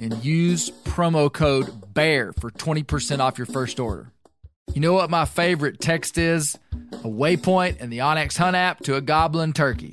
and use promo code BEAR for 20% off your first order. You know what my favorite text is? A waypoint in the onX Hunt app to a goblin turkey.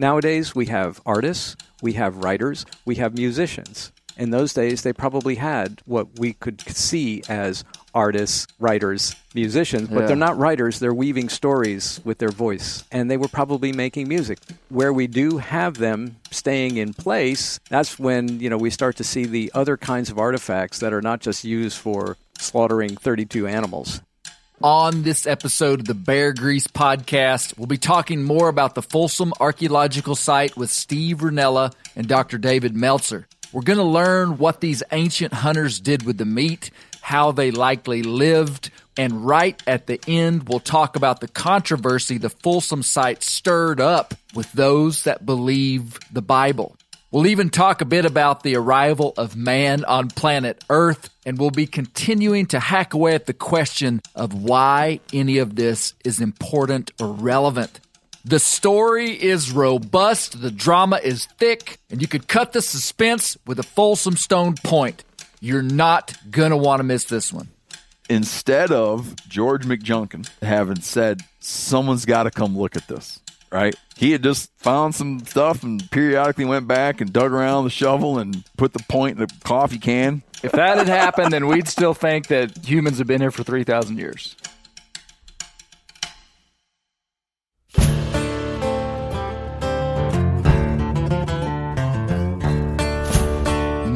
Nowadays, we have artists, we have writers, we have musicians. In those days, they probably had what we could see as artists, writers, musicians, but Yeah. they're not writers. They're weaving stories with their voice, and they were probably making music. Where we do have them staying in place, that's when you know we start to see the other kinds of artifacts that are not just used for slaughtering 32 animals. On this episode of the Bear Grease podcast, we'll be talking more about the Folsom Archaeological Site with Steve Rinella and Dr. David Meltzer. We're going to learn what these ancient hunters did with the meat, how they likely lived, and right at the end, we'll talk about the controversy the Folsom site stirred up with those that believe the Bible. We'll even talk a bit about the arrival of man on planet Earth, and we'll be continuing to hack away at the question of why any of this is important or relevant. The story is robust, the drama is thick, and you could cut the suspense with a Folsom Stone point. You're not gonna want to miss this one. instead of George McJunkin having said, someone's got to come look at this, right? He had just found some stuff and periodically went back and dug around the shovel and put the point in the coffee can. If that had happened, then we'd still think that humans have been here for 3,000 years.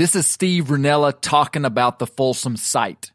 This is Steve Rinella talking about the Folsom site.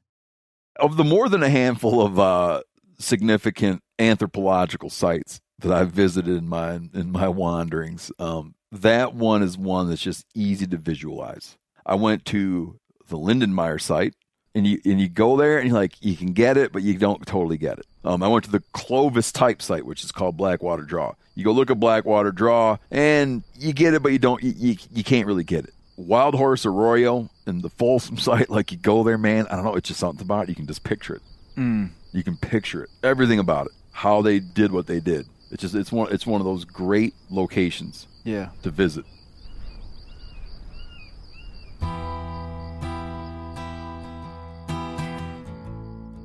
Of the more than a handful of uh, significant anthropological sites that I've visited in my in my wanderings, um, that one is one that's just easy to visualize. I went to the Lindenmeier site, and you and you go there and you like you can get it, but you don't totally get it. Um, I went to the Clovis type site, which is called Blackwater Draw. You go look at Blackwater Draw, and you get it, but you don't. You, you, you can't really get it. Wild Horse Arroyo and the Folsom site, like you go there, man. I don't know. It's just something about it. You can just picture it. Mm. You can picture it. Everything about it. How they did what they did. It's just it's one it's one of those great locations Yeah. to visit.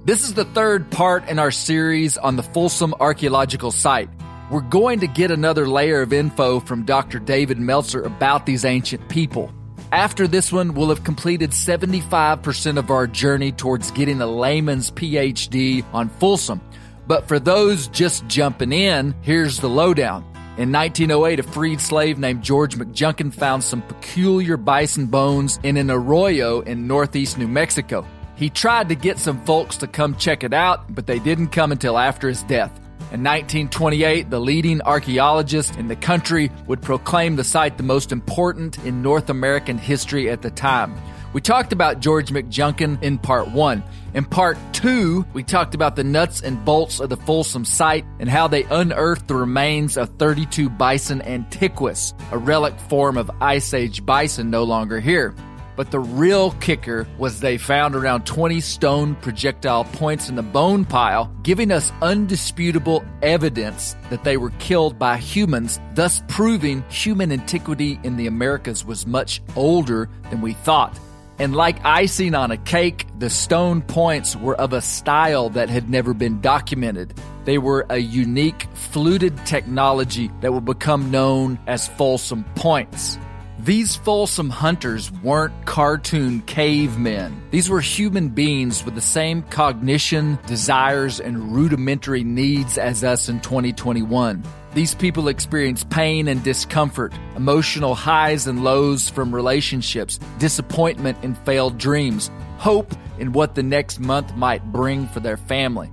This is the third part in our series on the Folsom Archaeological Site. We're going to get another layer of info from Dr. David Meltzer about these ancient people. After this one, we'll have completed 75% of our journey towards getting a layman's PhD on Folsom. But for those just jumping in, here's the lowdown. In 1908, a freed slave named George McJunkin found some peculiar bison bones in an arroyo in northeast New Mexico. He tried to get some folks to come check it out, but they didn't come until after his death. In 1928, the leading archaeologist in the country would proclaim the site the most important in North American history at the time. We talked about George McJunkin in part one. In part two, we talked about the nuts and bolts of the Folsom site and how they unearthed the remains of 32 bison antiquus, a relic form of Ice Age bison no longer here. But the real kicker was they found around 20 stone projectile points in the bone pile, giving us undisputable evidence that they were killed by humans, thus proving human antiquity in the Americas was much older than we thought. And like icing on a cake, the stone points were of a style that had never been documented. They were a unique fluted technology that will become known as Folsom points. These Folsom hunters weren't cartoon cavemen. These were human beings with the same cognition, desires, and rudimentary needs as us in 2021. These people experience pain and discomfort, emotional highs and lows from relationships, disappointment in failed dreams, hope in what the next month might bring for their family.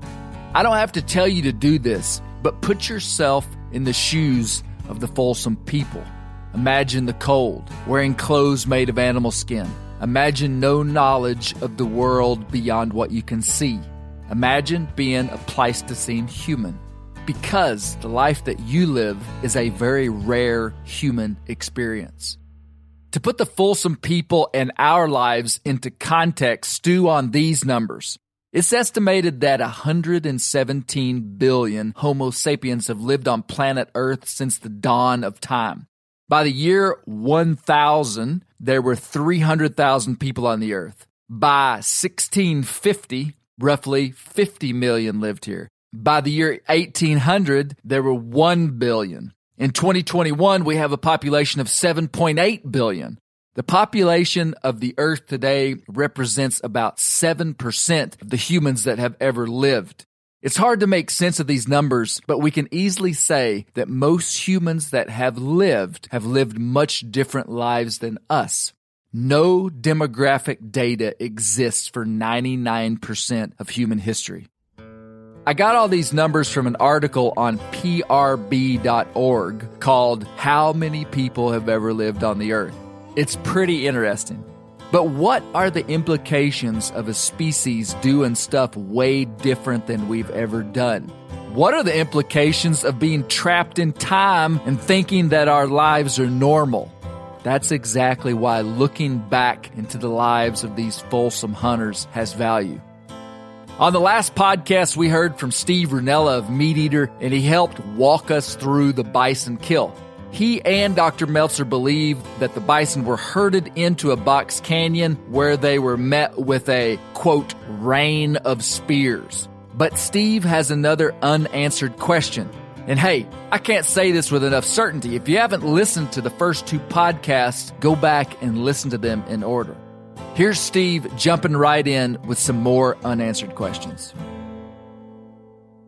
I don't have to tell you to do this, but put yourself in the shoes of the Folsom people. Imagine the cold, wearing clothes made of animal skin. Imagine no knowledge of the world beyond what you can see. Imagine being a Pleistocene human because the life that you live is a very rare human experience. To put the Folsom people and our lives into context, stew on these numbers. It's estimated that 117 billion Homo sapiens have lived on planet Earth since the dawn of time. By the year 1000, there were 300,000 people on the Earth. By 1650, roughly 50 million lived here. By the year 1800, there were 1 billion. In 2021, we have a population of 7.8 billion. The population of the earth today represents about 7% of the humans that have ever lived. It's hard to make sense of these numbers, but we can easily say that most humans that have lived have lived much different lives than us. No demographic data exists for 99% of human history. I got all these numbers from an article on prb.org called How Many People Have Ever Lived on the Earth. It's pretty interesting. But what are the implications of a species doing stuff way different than we've ever done? What are the implications of being trapped in time and thinking that our lives are normal? That's exactly why looking back into the lives of these Folsom hunters has value. On the last podcast, we heard from Steve Rinella of Meat Eater, and he helped walk us through the bison kill. He and Dr. Meltzer believe that the bison were herded into a box canyon where they were met with a, quote, rain of spears. But Steve has another unanswered question. And hey, I can't say this with enough certainty. If you haven't listened to the first two podcasts, go back and listen to them in order. Here's Steve jumping right in with some more unanswered questions.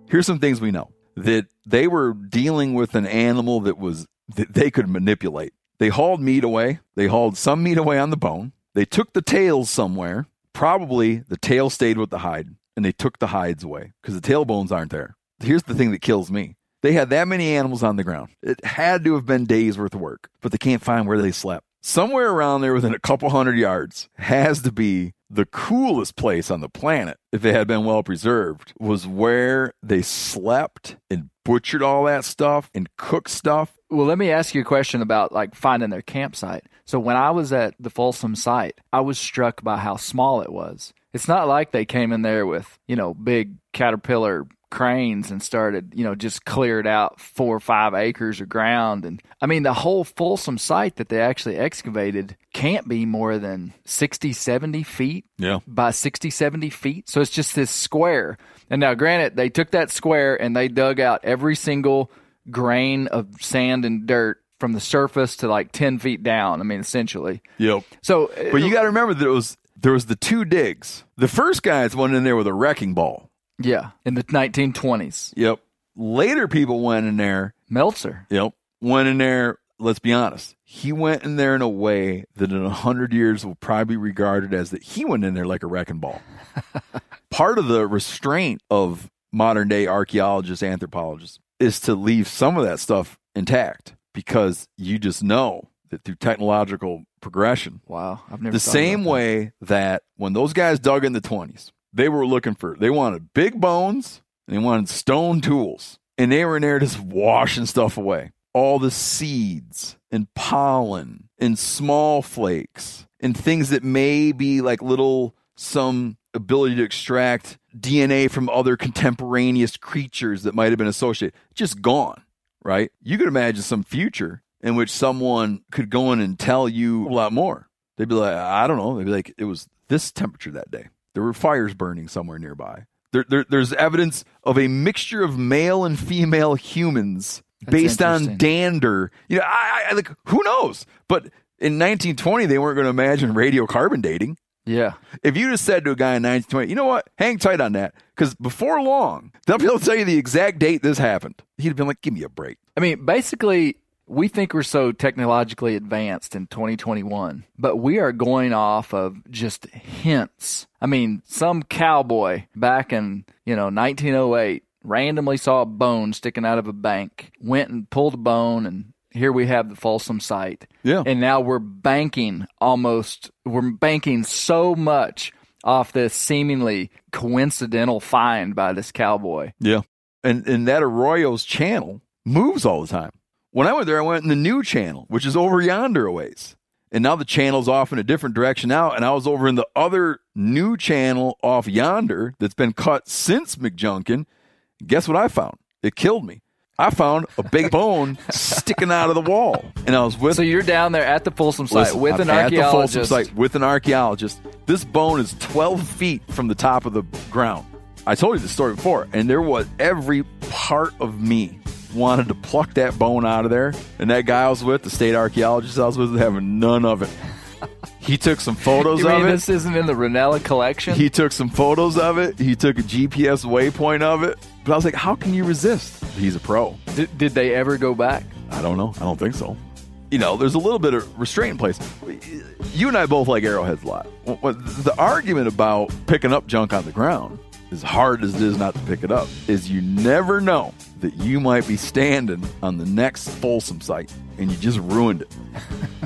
Here's some things we know that they were dealing with an animal that was that they could manipulate. They hauled meat away. They hauled some meat away on the bone. They took the tails somewhere. Probably the tail stayed with the hide, and they took the hides away because the tail bones aren't there. Here's the thing that kills me. They had that many animals on the ground. It had to have been days worth of work, but they can't find where they slept somewhere around there within a couple hundred yards has to be the coolest place on the planet if it had been well preserved was where they slept and butchered all that stuff and cooked stuff well let me ask you a question about like finding their campsite so when i was at the folsom site i was struck by how small it was it's not like they came in there with you know big caterpillar cranes and started, you know, just cleared out four or five acres of ground. And I mean, the whole Folsom site that they actually excavated can't be more than 60, 70 feet yeah. by 60, 70 feet. So it's just this square. And now, granted, they took that square and they dug out every single grain of sand and dirt from the surface to like 10 feet down. I mean, essentially. Yep. So, but you uh, got to remember that it was, there was the two digs. The first guys went in there with a wrecking ball Yeah, in the 1920s. Yep. Later, people went in there. Meltzer. Yep. Went in there. Let's be honest. He went in there in a way that in a hundred years will probably be regarded as that he went in there like a wrecking ball. Part of the restraint of modern day archaeologists, anthropologists, is to leave some of that stuff intact because you just know that through technological progression, Wow, I've never the same that. way that when those guys dug in the 20s, they were looking for, they wanted big bones and they wanted stone tools. And they were in there just washing stuff away. All the seeds and pollen and small flakes and things that may be like little, some ability to extract DNA from other contemporaneous creatures that might have been associated, just gone, right? You could imagine some future in which someone could go in and tell you a lot more. They'd be like, I don't know. They'd be like, it was this temperature that day. There were fires burning somewhere nearby. There, there, there's evidence of a mixture of male and female humans That's based on dander. You know, I, I like who knows? But in 1920, they weren't going to imagine radiocarbon dating. Yeah, If you just said to a guy in 1920, you know what, hang tight on that, because before long they'll be able to tell you the exact date this happened. He'd have been like, give me a break. I mean, basically, we think we're so technologically advanced in 2021, but we are going off of just hints. I mean, some cowboy back in, you know, 1908 randomly saw a bone sticking out of a bank, went and pulled a bone, and here we have the Folsom site. Yeah. And now we're banking almost, we're banking so much off this seemingly coincidental find by this cowboy. Yeah. And and that Arroyo's channel moves all the time. When I went there, I went in the new channel, which is over yonder a ways. And now the channel's off in a different direction now, and I was over in the other new channel off yonder that's been cut since McJunkin. Guess what I found? It killed me. I found a big bone sticking out of the wall. And I was with So you're down there at the Folsom site Listen, with I'm an at the Folsom archaeologist. site with an archaeologist. This bone is 12 feet from the top of the ground. I told you this story before, and there was every part of me wanted to pluck that bone out of there. And that guy I was with, the state archaeologist I was with, was having none of it. He took some photos of it. this isn't in the Rinella collection? He took some photos of it. He took a GPS waypoint of it. But I was like, how can you resist? He's a pro. did, did they ever go back? I don't know. I don't think so. You know, there's a little bit of restraint in place. You and I both like arrowheads a lot. The argument about picking up junk on the ground, as hard as it is not to pick it up, is you never know that you might be standing on the next Folsom site and you just ruined it.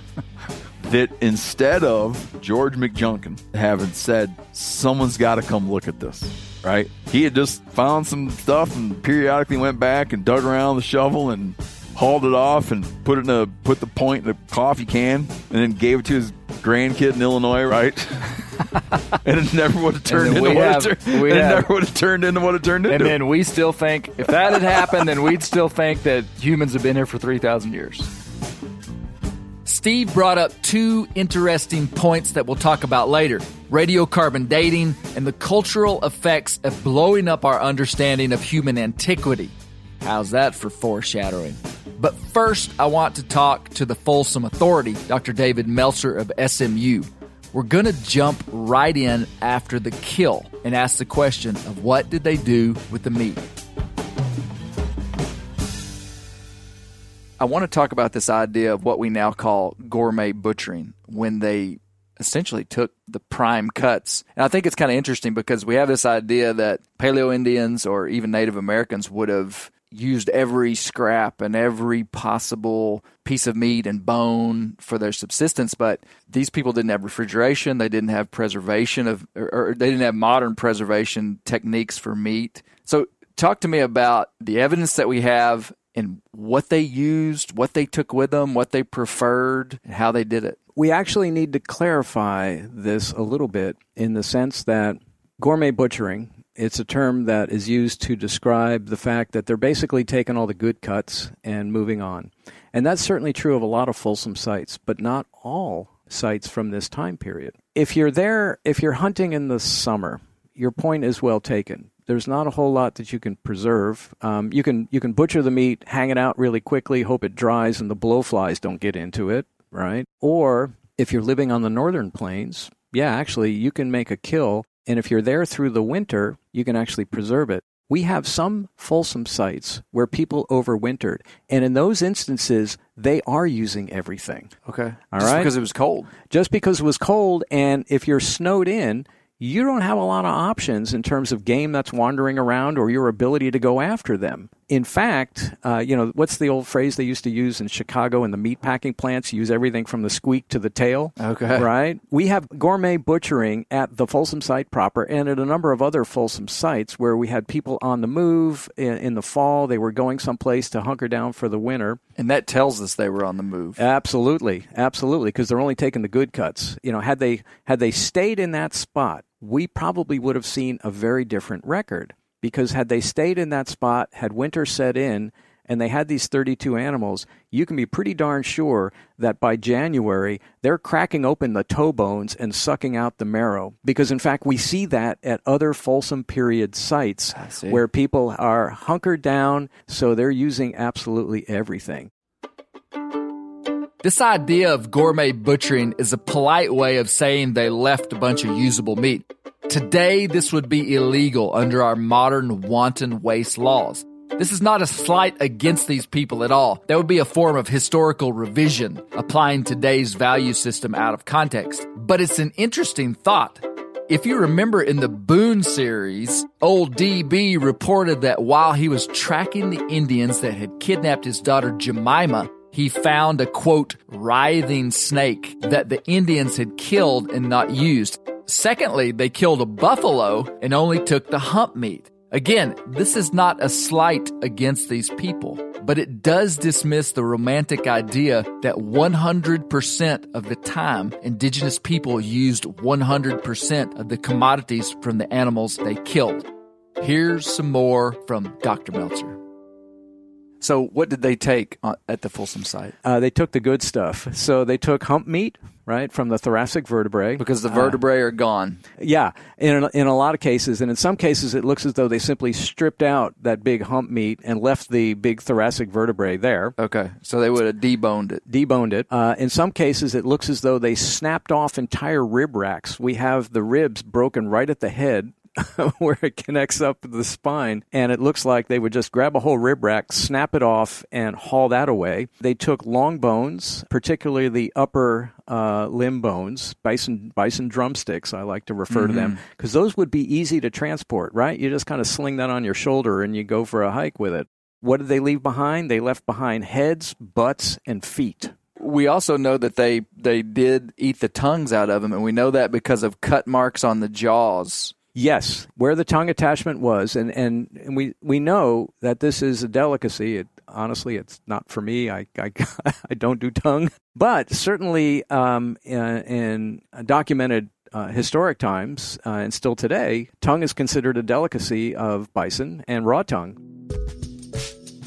that instead of George McJunkin having said, someone's got to come look at this, right? He had just found some stuff and periodically went back and dug around the shovel and hauled it off and put it in a put the point in a coffee can and then gave it to his grandkid in Illinois, right? and it never would have turned into what have- it turned. we It never would have turned into what it turned into. And then we still think if that had happened, then we'd still think that humans have been here for 3,000 years. Steve brought up two interesting points that we'll talk about later radiocarbon dating and the cultural effects of blowing up our understanding of human antiquity. How's that for foreshadowing? But first, I want to talk to the Folsom Authority, Dr. David Meltzer of SMU. We're going to jump right in after the kill and ask the question of what did they do with the meat? I want to talk about this idea of what we now call gourmet butchering when they essentially took the prime cuts. And I think it's kind of interesting because we have this idea that Paleo Indians or even Native Americans would have used every scrap and every possible piece of meat and bone for their subsistence but these people didn't have refrigeration they didn't have preservation of or, or they didn't have modern preservation techniques for meat so talk to me about the evidence that we have and what they used what they took with them what they preferred how they did it We actually need to clarify this a little bit in the sense that gourmet butchering it's a term that is used to describe the fact that they're basically taking all the good cuts and moving on. And that's certainly true of a lot of Folsom sites, but not all sites from this time period. If you're there, if you're hunting in the summer, your point is well taken. There's not a whole lot that you can preserve. Um, you can you can butcher the meat, hang it out really quickly, hope it dries, and the blowflies don't get into it, right? Or if you're living on the northern plains, yeah, actually, you can make a kill And if you're there through the winter, you can actually preserve it. We have some Folsom sites where people overwintered. And in those instances, they are using everything. Okay. All Just right. because it was cold. Just because it was cold, and if you're snowed in, you don't have a lot of options in terms of game that's wandering around or your ability to go after them. In fact, uh, you know, what's the old phrase they used to use in Chicago in the meat packing plants? Use everything from the squeak to the tail. Okay. Right? We have gourmet butchering at the Folsom site proper and at a number of other Folsom sites where we had people on the move in, in the fall. They were going someplace to hunker down for the winter. And that tells us they were on the move. Absolutely, absolutely, because they're only taking the good cuts. You know, had they had they stayed in that spot, we probably would have seen a very different record. Because had they stayed in that spot, had winter set in, and they had these 32 animals, you can be pretty darn sure that by January they're cracking open the toe bones and sucking out the marrow. Because in fact, we see that at other Folsom period sites where people are hunkered down, so they're using absolutely everything. This idea of gourmet butchering is a polite way of saying they left a bunch of usable meat. Today, this would be illegal under our modern wanton waste laws. This is not a slight against these people at all. That would be a form of historical revision, applying today's value system out of context. But it's an interesting thought. If you remember in the Boone series, old DB reported that while he was tracking the Indians that had kidnapped his daughter Jemima, he found a quote, writhing snake that the Indians had killed and not used. Secondly, they killed a buffalo and only took the hump meat. Again, this is not a slight against these people, but it does dismiss the romantic idea that 100% of the time indigenous people used 100% of the commodities from the animals they killed. Here's some more from Dr. Meltzer. So, what did they take at the Folsom site? Uh, they took the good stuff. So they took hump meat, right, from the thoracic vertebrae. Because the vertebrae are gone. Yeah, in a, in a lot of cases, and in some cases, it looks as though they simply stripped out that big hump meat and left the big thoracic vertebrae there, Okay, so they would have deboned it. deboned it. Uh, in some cases, it looks as though they snapped off entire rib racks. We have the ribs broken right at the head. where it connects up to the spine, and it looks like they would just grab a whole rib rack, snap it off, and haul that away. They took long bones, particularly the upper uh, limb bones, bison bison drumsticks. I like to refer to them because those would be easy to transport. Right, you just kind of sling that on your shoulder and you go for a hike with it. What did they leave behind? They left behind heads, butts, and feet. We also know that they they did eat the tongues out of them, and we know that because of cut marks on the jaws. Yes, where the tongue attachment was, and, and, and we, we know that this is a delicacy. It, honestly, it's not for me. I, I, I don't do tongue. But certainly um, in, in documented uh, historic times uh, and still today, tongue is considered a delicacy of bison and raw tongue.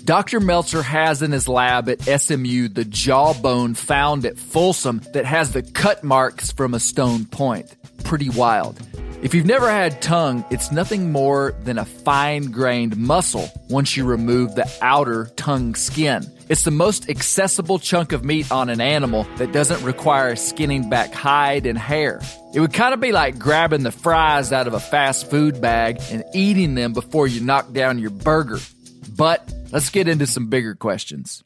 Dr. Meltzer has in his lab at SMU the jawbone found at Folsom that has the cut marks from a stone point. Pretty wild. If you've never had tongue, it's nothing more than a fine grained muscle once you remove the outer tongue skin. It's the most accessible chunk of meat on an animal that doesn't require skinning back hide and hair. It would kind of be like grabbing the fries out of a fast food bag and eating them before you knock down your burger. But let's get into some bigger questions.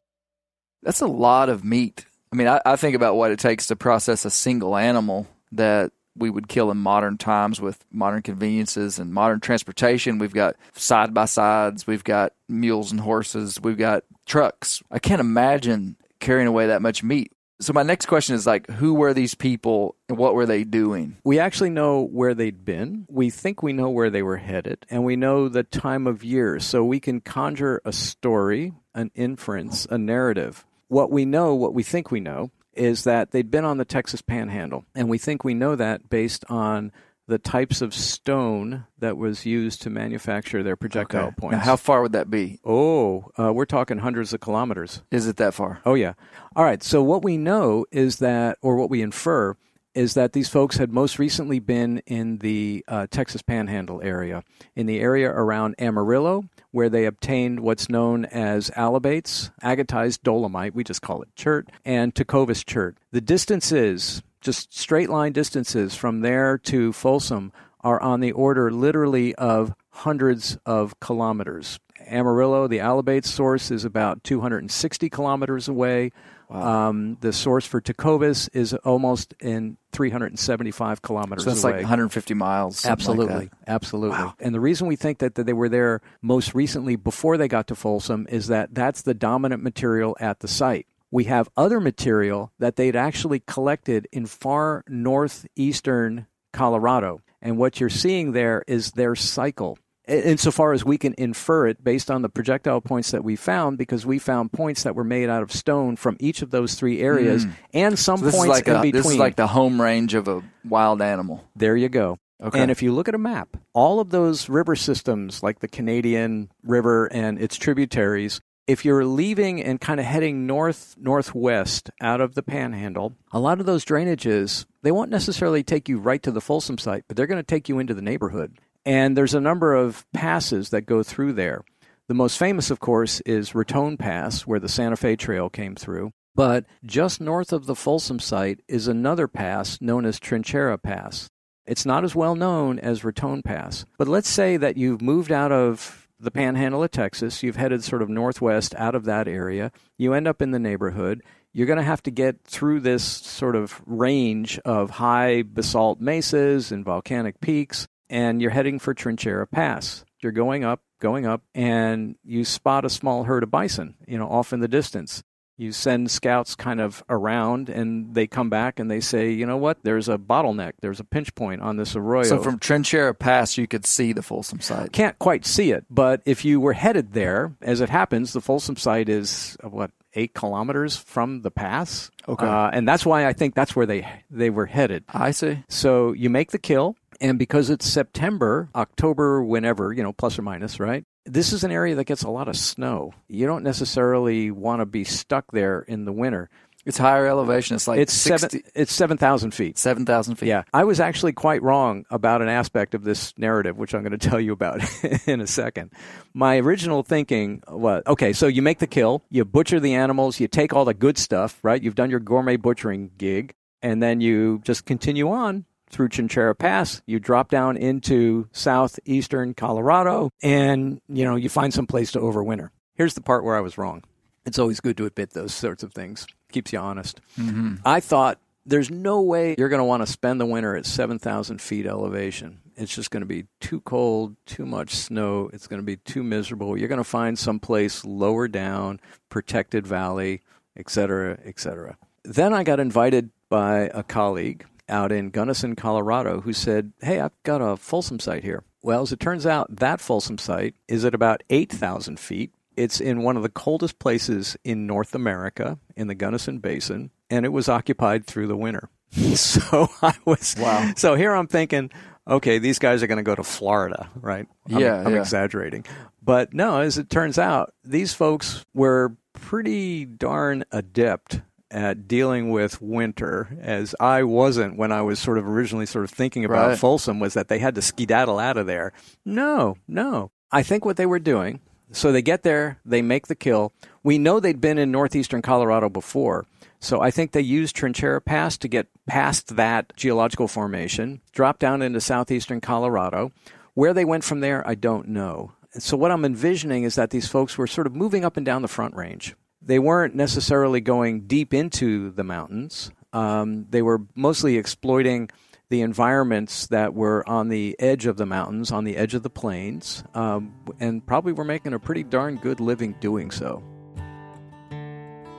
That's a lot of meat. I mean, I, I think about what it takes to process a single animal that we would kill in modern times with modern conveniences and modern transportation. We've got side by sides, we've got mules and horses, we've got trucks. I can't imagine carrying away that much meat. So my next question is like, who were these people and what were they doing? We actually know where they'd been. We think we know where they were headed, and we know the time of year. So we can conjure a story, an inference, a narrative. What we know, what we think we know, is that they'd been on the Texas Panhandle, and we think we know that based on the types of stone that was used to manufacture their projectile points. Now, how far would that be? oh, uh, we're talking hundreds of kilometers. Is it that far? Oh, yeah. All right. So, what we know is that, or what we infer, is that these folks had most recently been in the uh, Texas Panhandle area, in the area around Amarillo, where they obtained what's known as Alibates, agatized dolomite, we just call it chert, and Tecovas chert. The distances, just straight line distances from there to Folsom, are on the order literally of hundreds of kilometers. Amarillo, the Alibate source, is about 260 kilometers away. Um, the source for Tecovas is almost in 375 kilometers So that's away. like 150 miles. something like Absolutely, absolutely. And the reason we think that, that they were there most recently before they got to Folsom is that that's the dominant material at the site. We have other material that they'd actually collected in far northeastern Colorado. And what you're seeing there is their cycle. Insofar as we can infer it based on the projectile points that we found, because we found points that were made out of stone from each of those three areas, hmm. and some So this is points like in a, between. this is like the home range of a wild animal. There you go. Okay. And if you look at a map, all of those river systems, like the Canadian River and its tributaries, if you're leaving and kind of heading north northwest out of the panhandle, a lot of those drainages, they won't necessarily take you right to the Folsom site, but they're going to take you into the neighborhood. And there's a number of passes that go through there. The most famous, of course, is Raton Pass, where the Santa Fe Trail came through. But just north of the Folsom site is another pass known as Trinchera Pass. It's not as well known as Raton Pass. But let's say that you've moved out of the panhandle of Texas, you've headed sort of northwest out of that area, you end up in the neighborhood. You're going to have to get through this sort of range of high basalt mesas and volcanic peaks, and you're heading for Trinchera Pass. You're going up, going up, and you spot a small herd of bison, you know, off in the distance you send scouts kind of around and they come back and they say, you know what, there's a bottleneck, there's a pinch point on this arroyo. So from Trinchera Pass, you could see the Folsom site. can't quite see it, but if you were headed there, as it happens, the Folsom site is uh, what eight kilometers from the pass. Okay. uh, and that's why I think that's where they they were headed. I see. So you make the kill, and because it's September, October, whenever, you know, plus or minus, right? This is an area that gets a lot of snow. You don't necessarily want to be stuck there in the winter. It's higher elevation. It's like It's 60, seven. It's seven thousand feet. 7,000 feet. Yeah, I was actually quite wrong about an aspect of this narrative, which I'm going to tell you about in a second. My original thinking was okay, so you make the kill, you butcher the animals, you take all the good stuff, right? You've done your gourmet butchering gig, and then you just continue on through Trinchera Pass. You drop down into southeastern Colorado, and you know you find some place to overwinter. Here's the part where I was wrong. It's always good to admit those sorts of things. Keeps you honest. Mm-hmm. I thought there's no way you're going to want to spend the winter at 7,000 feet elevation. It's just going to be too cold, too much snow. It's going to be too miserable. You're going to find some place lower down, protected valley, et cetera, et cetera. Then I got invited by a colleague out in Gunnison, Colorado, who said, Hey, I've got a Folsom site here. Well, as it turns out, that Folsom site is at about 8,000 feet. It's in one of the coldest places in North America, in the Gunnison Basin, and it was occupied through the winter. so I was, Wow. So here I'm thinking, okay, these guys are going to go to Florida, right? I'm, Yeah, I'm yeah. exaggerating. But no, as it turns out, these folks were pretty darn adept at dealing with winter as I wasn't when I was sort of originally sort of thinking about Right. Folsom was that they had to skedaddle out of there. No, no. I think what they were doing, so they get there, they make the kill. We know they'd been in northeastern Colorado before. So I think they used Trinchera Pass to get past that geological formation, drop down into southeastern Colorado. Where they went from there, I don't know. So what I'm envisioning is that these folks were sort of moving up and down the front range. They weren't necessarily going deep into the mountains. Um, they were mostly exploiting the environments that were on the edge of the mountains, on the edge of the plains, um, and probably were making a pretty darn good living doing so.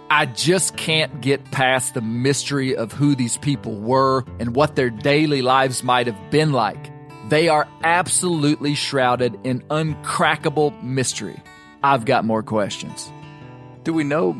I just can't get past the mystery of who these people were and what their daily lives might have been like. They are absolutely shrouded in uncrackable mystery. I've got more questions. Do we know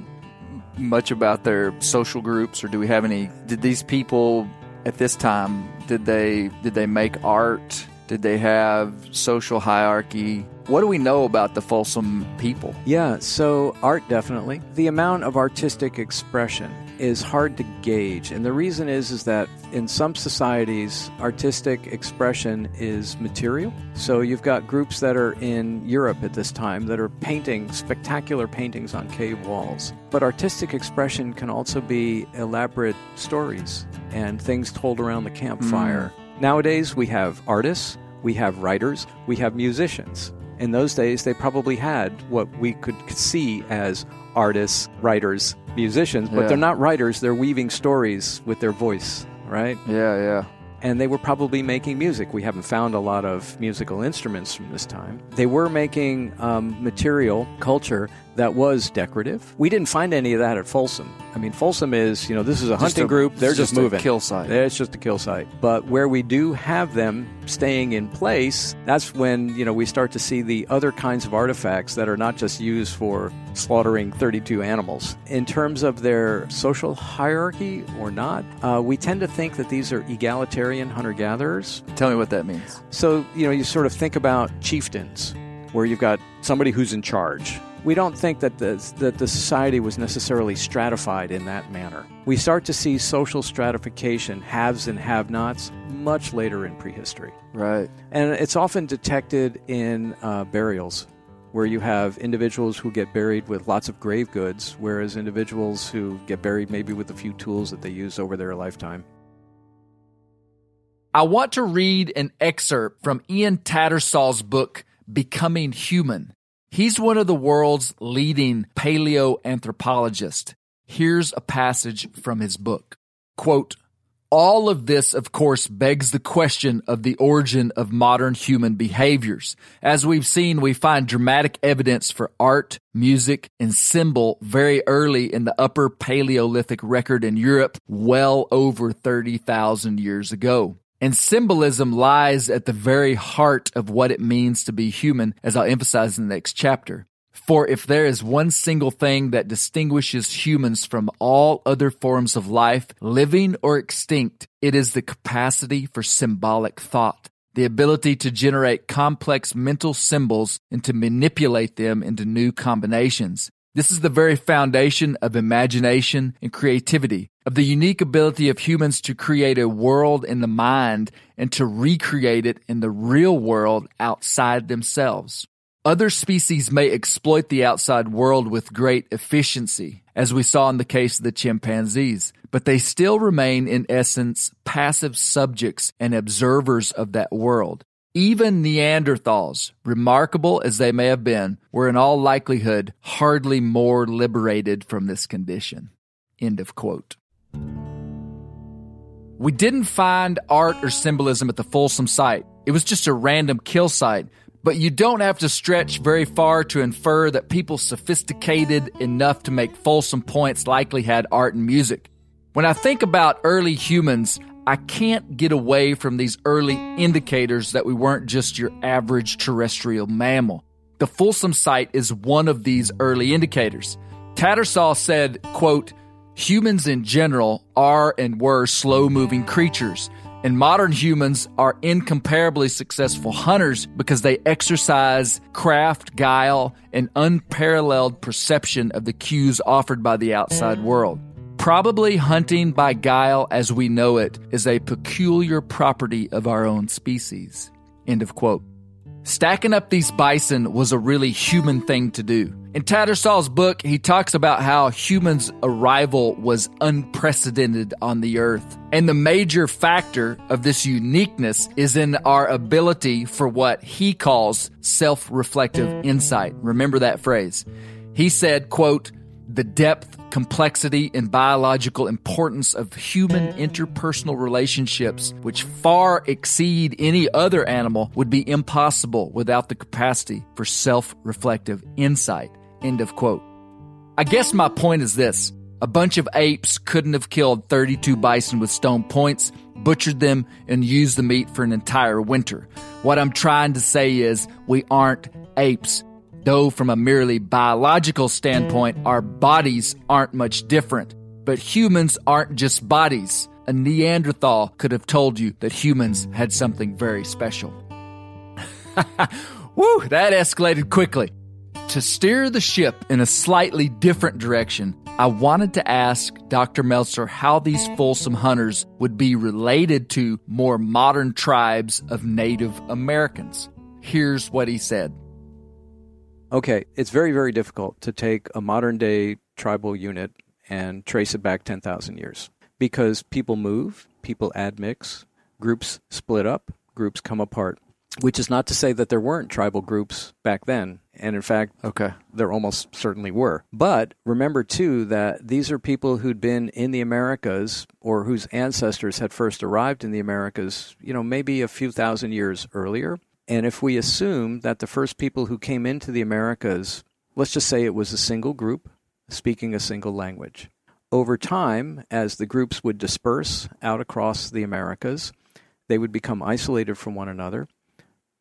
much about their social groups or do we have any did these people at this time did they did they make art? Did they have social hierarchy? What do we know about the Folsom people? Yeah, so art definitely. The amount of artistic expression is hard to gauge, and the reason is is that in some societies artistic expression is material. So you've got groups that are in Europe at this time that are painting spectacular paintings on cave walls. But artistic expression can also be elaborate stories and things told around the campfire. Hmm. Nowadays, we have artists, we have writers, we have musicians. In those days, they probably had what we could see as artists, writers, musicians, but Yeah. they're not writers, they're weaving stories with their voice, right? Yeah, yeah. and they were probably making music. We haven't found a lot of musical instruments from this time. They were making um, material, culture that was decorative. We didn't find any of that at Folsom. I mean, Folsom is, you know, this is a hunting a- group. They're just, just a moving. kill site. It's just a kill site. But where we do have them staying in place, that's when, you know, we start to see the other kinds of artifacts that are not just used for slaughtering 32 animals. In terms of their social hierarchy or not, uh, we tend to think that these are egalitarian hunter gatherers. Tell me what that means. So, you know, you sort of think about chieftains, where you've got somebody who's in charge. We don't think that the, that the society was necessarily stratified in that manner. We start to see social stratification, haves and have nots, much later in prehistory. Right. And it's often detected in uh, burials, where you have individuals who get buried with lots of grave goods, whereas individuals who get buried maybe with a few tools that they use over their lifetime. I want to read an excerpt from Ian Tattersall's book, Becoming Human. He's one of the world's leading paleoanthropologists. Here's a passage from his book. Quote, all of this, of course, begs the question of the origin of modern human behaviors. As we've seen, we find dramatic evidence for art, music, and symbol very early in the upper Paleolithic record in Europe, well over 30,000 years ago. And symbolism lies at the very heart of what it means to be human, as I'll emphasize in the next chapter. For if there is one single thing that distinguishes humans from all other forms of life, living or extinct, it is the capacity for symbolic thought, the ability to generate complex mental symbols and to manipulate them into new combinations. This is the very foundation of imagination and creativity, of the unique ability of humans to create a world in the mind and to recreate it in the real world outside themselves. Other species may exploit the outside world with great efficiency, as we saw in the case of the chimpanzees, but they still remain in essence passive subjects and observers of that world. Even Neanderthals, remarkable as they may have been, were in all likelihood hardly more liberated from this condition. End of quote. We didn't find art or symbolism at the Folsom site. It was just a random kill site. But you don't have to stretch very far to infer that people sophisticated enough to make Folsom points likely had art and music. When I think about early humans, I can't get away from these early indicators that we weren't just your average terrestrial mammal. The Folsom site is one of these early indicators. Tattersall said, quote, Humans in general are and were slow moving creatures, and modern humans are incomparably successful hunters because they exercise craft, guile, and unparalleled perception of the cues offered by the outside world. Probably hunting by guile as we know it is a peculiar property of our own species. End of quote. Stacking up these bison was a really human thing to do. In Tattersall's book, he talks about how humans' arrival was unprecedented on the earth. And the major factor of this uniqueness is in our ability for what he calls self-reflective insight. Remember that phrase. He said, quote, the depth, complexity, and biological importance of human interpersonal relationships, which far exceed any other animal, would be impossible without the capacity for self reflective insight. End of quote. I guess my point is this a bunch of apes couldn't have killed 32 bison with stone points, butchered them, and used the meat for an entire winter. What I'm trying to say is we aren't apes. Though, from a merely biological standpoint, mm. our bodies aren't much different. But humans aren't just bodies. A Neanderthal could have told you that humans had something very special. Woo, that escalated quickly. To steer the ship in a slightly different direction, I wanted to ask Dr. Meltzer how these Folsom hunters would be related to more modern tribes of Native Americans. Here's what he said. Okay, it's very, very difficult to take a modern day tribal unit and trace it back 10,000 years because people move, people admix, Groups split up, groups come apart, which is not to say that there weren't tribal groups back then. And in fact, Okay. there almost certainly were. But remember, too, that these are people who'd been in the Americas or whose ancestors had first arrived in the Americas, you know, maybe a few thousand years earlier. And if we assume that the first people who came into the Americas, let's just say it was a single group speaking a single language. Over time, as the groups would disperse out across the Americas, they would become isolated from one another.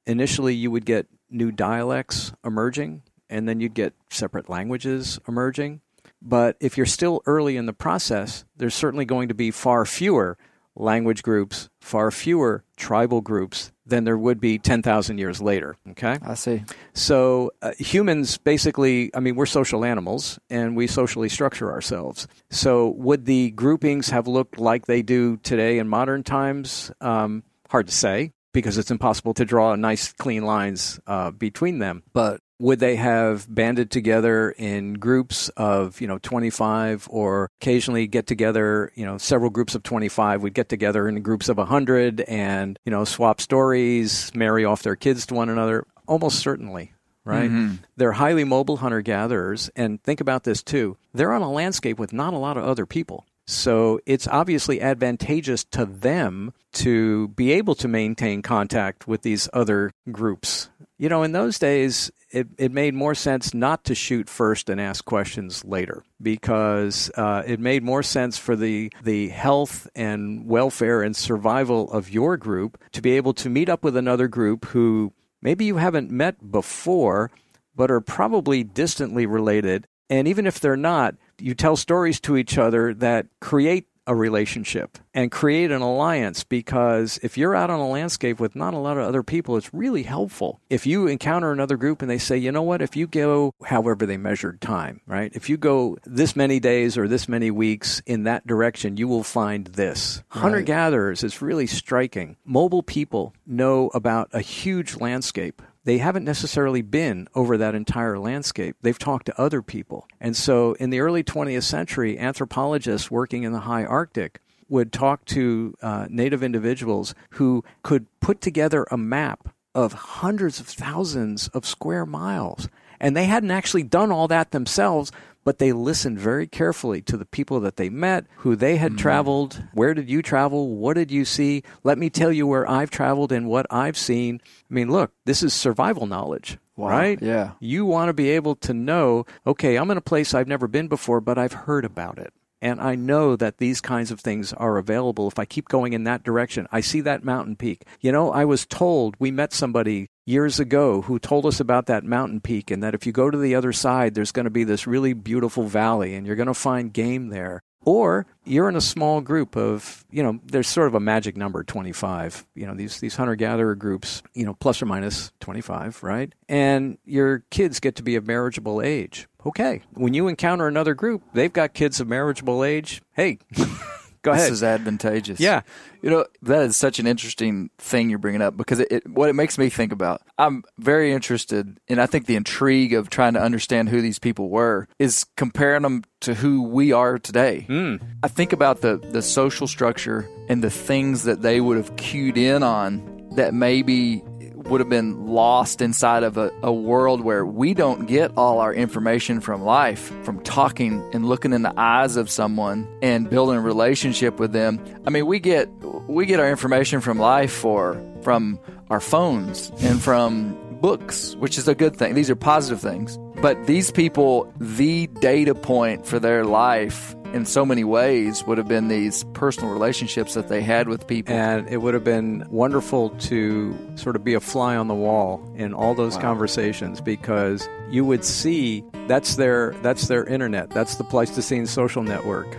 Initially, you would get new dialects emerging, and then you'd get separate languages emerging. But if you're still early in the process, there's certainly going to be far fewer language groups, far fewer tribal groups than there would be 10,000 years later. Okay? I see. So uh, humans basically, I mean, we're social animals and we socially structure ourselves. So would the groupings have looked like they do today in modern times? Um, hard to say because it's impossible to draw nice, clean lines uh, between them. But would they have banded together in groups of you know 25 or occasionally get together you know several groups of 25 would get together in groups of 100 and you know swap stories marry off their kids to one another. Almost certainly right? Mm-hmm. They're highly mobile hunter gatherers and think about this too. They're on a landscape with not a lot of other people so it's obviously advantageous to them to be able to maintain contact with these other groups. You know, in those days, it, it made more sense not to shoot first and ask questions later because uh, it made more sense for the, the health and welfare and survival of your group to be able to meet up with another group who maybe you haven't met before, but are probably distantly related. And even if they're not, you tell stories to each other that create a relationship and create an alliance because if you're out on a landscape with not a lot of other people, it's really helpful. If you encounter another group and they say, you know what, if you go however they measured time, right? If you go this many days or this many weeks in that direction, you will find this. Hunter gatherers is really striking. Mobile people know about a huge landscape they haven't necessarily been over that entire landscape. They've talked to other people. And so in the early 20th century, anthropologists working in the high Arctic would talk to uh, native individuals who could put together a map of hundreds of thousands of square miles. And they hadn't actually done all that themselves, but they listened very carefully to the people that they met, who they had mm. traveled. Where did you travel? What did you see? Let me tell you where I've traveled and what I've seen. I mean, look, this is survival knowledge, right? Yeah. You want to be able to know, okay, I'm in a place I've never been before, but I've heard about it. And I know that these kinds of things are available if I keep going in that direction. I see that mountain peak. You know, I was told we met somebody years ago who told us about that mountain peak and that if you go to the other side, there's going to be this really beautiful valley and you're going to find game there. Or you're in a small group of, you know, there's sort of a magic number, 25. You know, these, these hunter gatherer groups, you know, plus or minus 25, right? And your kids get to be of marriageable age. Okay. When you encounter another group, they've got kids of marriageable age. Hey, go This ahead. is advantageous. Yeah. You know, that is such an interesting thing you're bringing up because it, it what it makes me think about. I'm very interested, and I think the intrigue of trying to understand who these people were is comparing them to who we are today. Hmm. I think about the the social structure and the things that they would have cued in on that maybe would have been lost inside of a, a world where we don't get all our information from life, from talking and looking in the eyes of someone and building a relationship with them. I mean, we get we get our information from life for from our phones and from books, which is a good thing. These are positive things. But these people, the data point for their life in so many ways would have been these personal relationships that they had with people. And it would have been wonderful to sort of be a fly on the wall in all those conversations because you would see that's their that's their internet. That's the Pleistocene social network.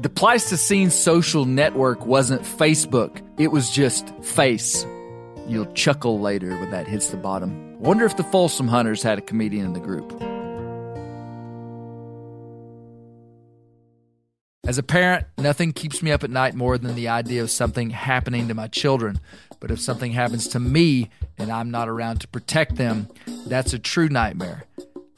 The Pleistocene social network wasn't Facebook, it was just face. You'll chuckle later when that hits the bottom. Wonder if the Folsom Hunters had a comedian in the group. As a parent, nothing keeps me up at night more than the idea of something happening to my children. But if something happens to me and I'm not around to protect them, that's a true nightmare.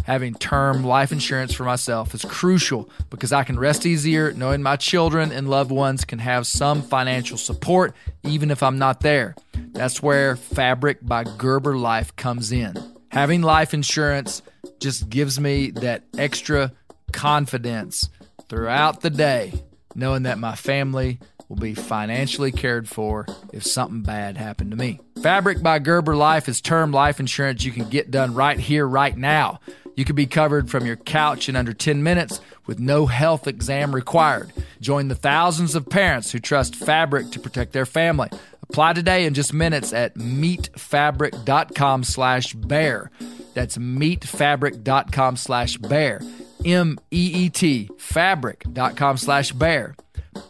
Having term life insurance for myself is crucial because I can rest easier knowing my children and loved ones can have some financial support even if I'm not there. That's where Fabric by Gerber Life comes in. Having life insurance just gives me that extra confidence throughout the day, knowing that my family will be financially cared for if something bad happened to me. Fabric by Gerber Life is term life insurance you can get done right here, right now. You can be covered from your couch in under 10 minutes with no health exam required. Join the thousands of parents who trust Fabric to protect their family. Apply today in just minutes at meetfabric.com slash bear. That's meetfabric.com slash bear. M-E-E-T, fabric.com slash bear.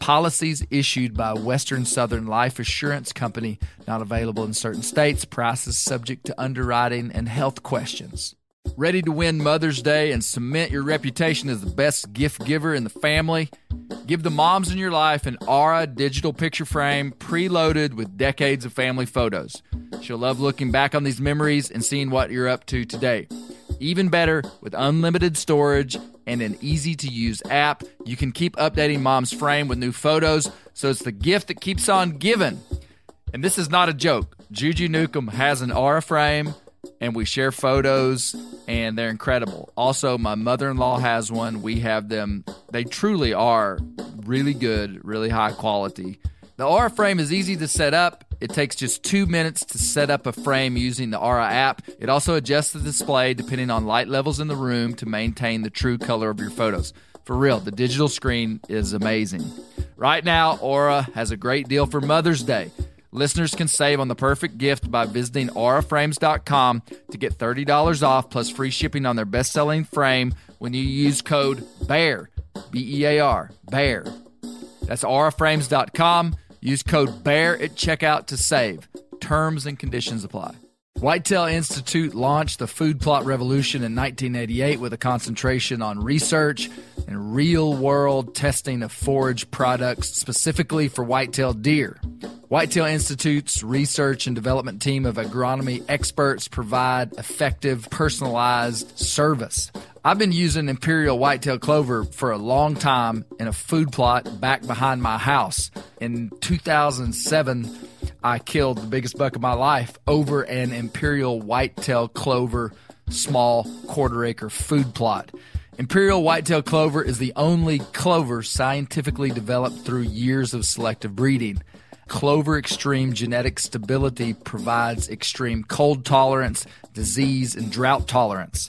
Policies issued by Western Southern Life Assurance Company, not available in certain states. Prices subject to underwriting and health questions. Ready to win Mother's Day and cement your reputation as the best gift giver in the family? Give the moms in your life an Aura digital picture frame preloaded with decades of family photos. She'll love looking back on these memories and seeing what you're up to today. Even better, with unlimited storage and an easy to use app, you can keep updating mom's frame with new photos, so it's the gift that keeps on giving. And this is not a joke. Juju Newcomb has an Aura frame, and we share photos, and they're incredible. Also, my mother in law has one. We have them. They truly are really good, really high quality. The Aura frame is easy to set up. It takes just two minutes to set up a frame using the Aura app. It also adjusts the display depending on light levels in the room to maintain the true color of your photos. For real, the digital screen is amazing. Right now, Aura has a great deal for Mother's Day. Listeners can save on the perfect gift by visiting auraframes.com to get $30 off plus free shipping on their best selling frame when you use code BEAR, B E A R, BEAR. That's auraframes.com. Use code BEAR at checkout to save. Terms and conditions apply. Whitetail Institute launched the food plot revolution in 1988 with a concentration on research and real world testing of forage products specifically for whitetail deer. Whitetail Institute's research and development team of agronomy experts provide effective, personalized service. I've been using Imperial Whitetail Clover for a long time in a food plot back behind my house. In 2007, I killed the biggest buck of my life over an Imperial Whitetail Clover small quarter acre food plot. Imperial Whitetail Clover is the only clover scientifically developed through years of selective breeding. Clover Extreme genetic stability provides extreme cold tolerance, disease, and drought tolerance.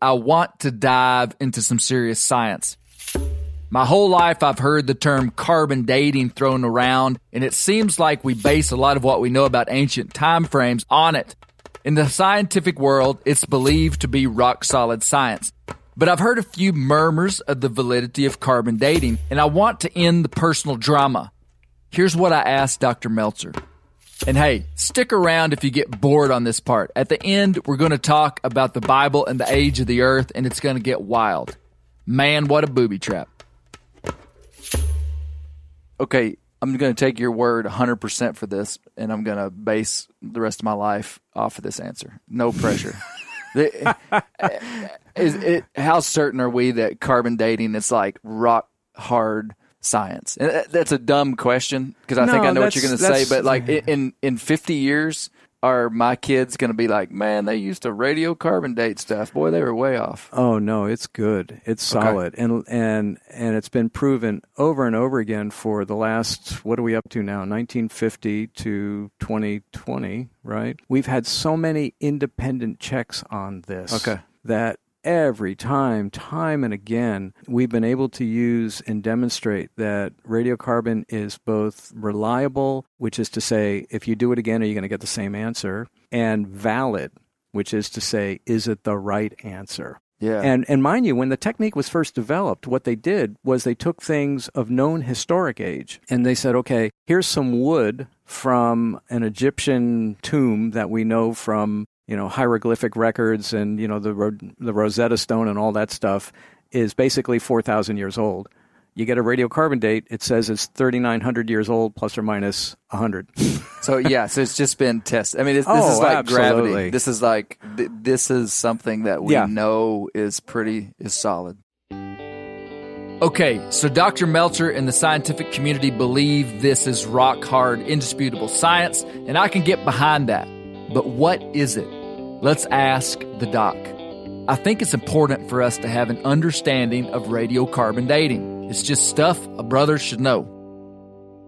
I want to dive into some serious science. My whole life, I've heard the term carbon dating thrown around, and it seems like we base a lot of what we know about ancient time frames on it. In the scientific world, it's believed to be rock solid science. But I've heard a few murmurs of the validity of carbon dating, and I want to end the personal drama. Here's what I asked Dr. Meltzer. And hey, stick around if you get bored on this part. At the end, we're going to talk about the Bible and the age of the earth, and it's going to get wild. Man, what a booby trap. Okay, I'm going to take your word 100% for this, and I'm going to base the rest of my life off of this answer. No pressure. Is it, how certain are we that carbon dating is like rock hard science? And uh, that's a dumb question because I think I know what you're going to say, but like in in 50 years, are my kids going to be like, man, they used to radiocarbon date stuff? Boy, they were way off. Oh no, it's good. It's Okay. solid, and and and it's been proven over and over again for the last what are we up to now? 1950 to 2020, right? We've had so many independent checks on this. Okay. That every time, time and again, we've been able to use and demonstrate that radiocarbon is both reliable, which is to say, if you do it again, are you going to get the same answer, and valid, which is to say, is it the right answer? Yeah. And and mind you, when the technique was first developed, what they did was they took things of known historic age and they said, okay, here's some wood from an Egyptian tomb that we know from you know hieroglyphic records and you know the the Rosetta Stone and all that stuff is basically four thousand years old you get a radiocarbon date, it says it's 3,900 years old, plus or minus 100. so, yeah, so it's just been tested. I mean, this, oh, is like absolutely. gravity. This is like, th- this is something that we yeah. know is pretty, is solid. Okay, so Dr. Meltzer and the scientific community believe this is rock hard, indisputable science, and I can get behind that. But what is it? Let's ask the doc. I think it's important for us to have an understanding of radiocarbon dating. It's just stuff a brother should know.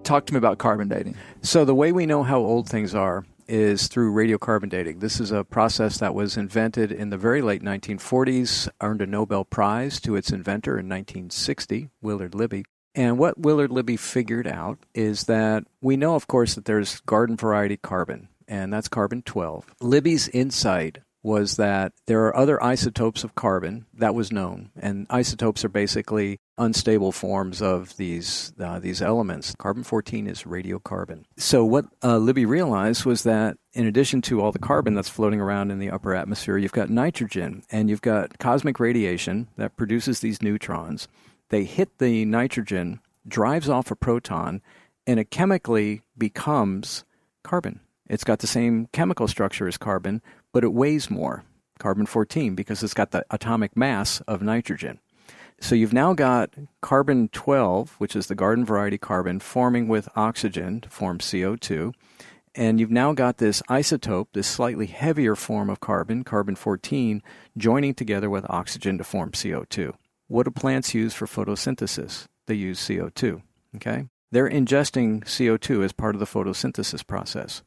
Talk to me about carbon dating. So, the way we know how old things are is through radiocarbon dating. This is a process that was invented in the very late 1940s, earned a Nobel Prize to its inventor in 1960, Willard Libby. And what Willard Libby figured out is that we know, of course, that there's garden variety carbon, and that's carbon 12. Libby's insight was that there are other isotopes of carbon that was known, and isotopes are basically unstable forms of these uh, these elements. Carbon 14 is radiocarbon. So what uh, Libby realized was that in addition to all the carbon that's floating around in the upper atmosphere, you've got nitrogen and you've got cosmic radiation that produces these neutrons. They hit the nitrogen, drives off a proton, and it chemically becomes carbon. It's got the same chemical structure as carbon, but it weighs more, carbon 14, because it's got the atomic mass of nitrogen. So you've now got carbon 12, which is the garden variety carbon, forming with oxygen to form CO2. And you've now got this isotope, this slightly heavier form of carbon, carbon 14, joining together with oxygen to form CO2. What do plants use for photosynthesis? They use CO2. Okay? They're ingesting CO2 as part of the photosynthesis process.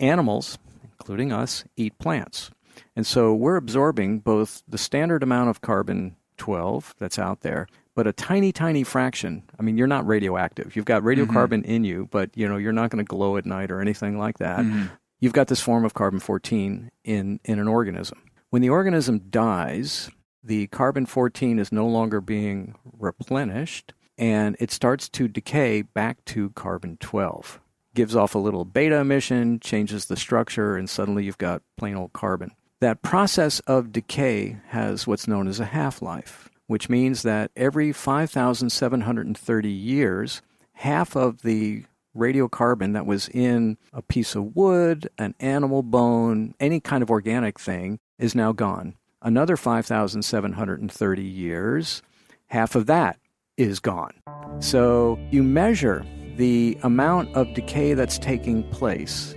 Animals including us, eat plants. And so we're absorbing both the standard amount of carbon 12 that's out there, but a tiny, tiny fraction. I mean, you're not radioactive. You've got radiocarbon mm-hmm. in you, but you know you're not going to glow at night or anything like that. Mm-hmm. You've got this form of carbon 14 in in an organism. When the organism dies, the carbon 14 is no longer being replenished, and it starts to decay back to carbon 12 gives off a little beta emission, changes the structure, and suddenly you've got plain old carbon. That process of decay has what's known as a half life, which means that every 5,730 years, half of the radiocarbon that was in a piece of wood, an animal bone, any kind of organic thing is now gone. Another 5,730 years, half of that is gone. So you measure the amount of decay that's taking place.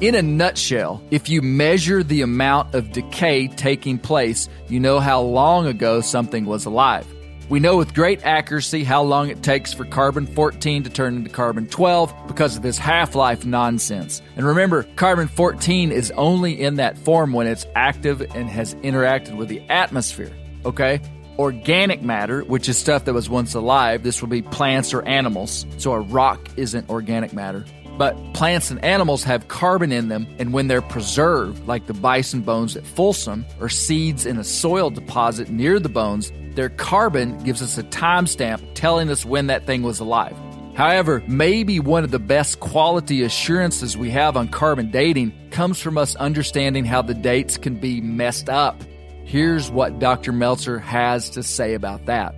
In a nutshell, if you measure the amount of decay taking place, you know how long ago something was alive. We know with great accuracy how long it takes for carbon 14 to turn into carbon 12 because of this half life nonsense. And remember, carbon 14 is only in that form when it's active and has interacted with the atmosphere. Okay? Organic matter, which is stuff that was once alive. This will be plants or animals. So a rock isn't organic matter. But plants and animals have carbon in them, and when they're preserved, like the bison bones at Folsom or seeds in a soil deposit near the bones, their carbon gives us a timestamp telling us when that thing was alive. However, maybe one of the best quality assurances we have on carbon dating comes from us understanding how the dates can be messed up Here's what Dr. Meltzer has to say about that.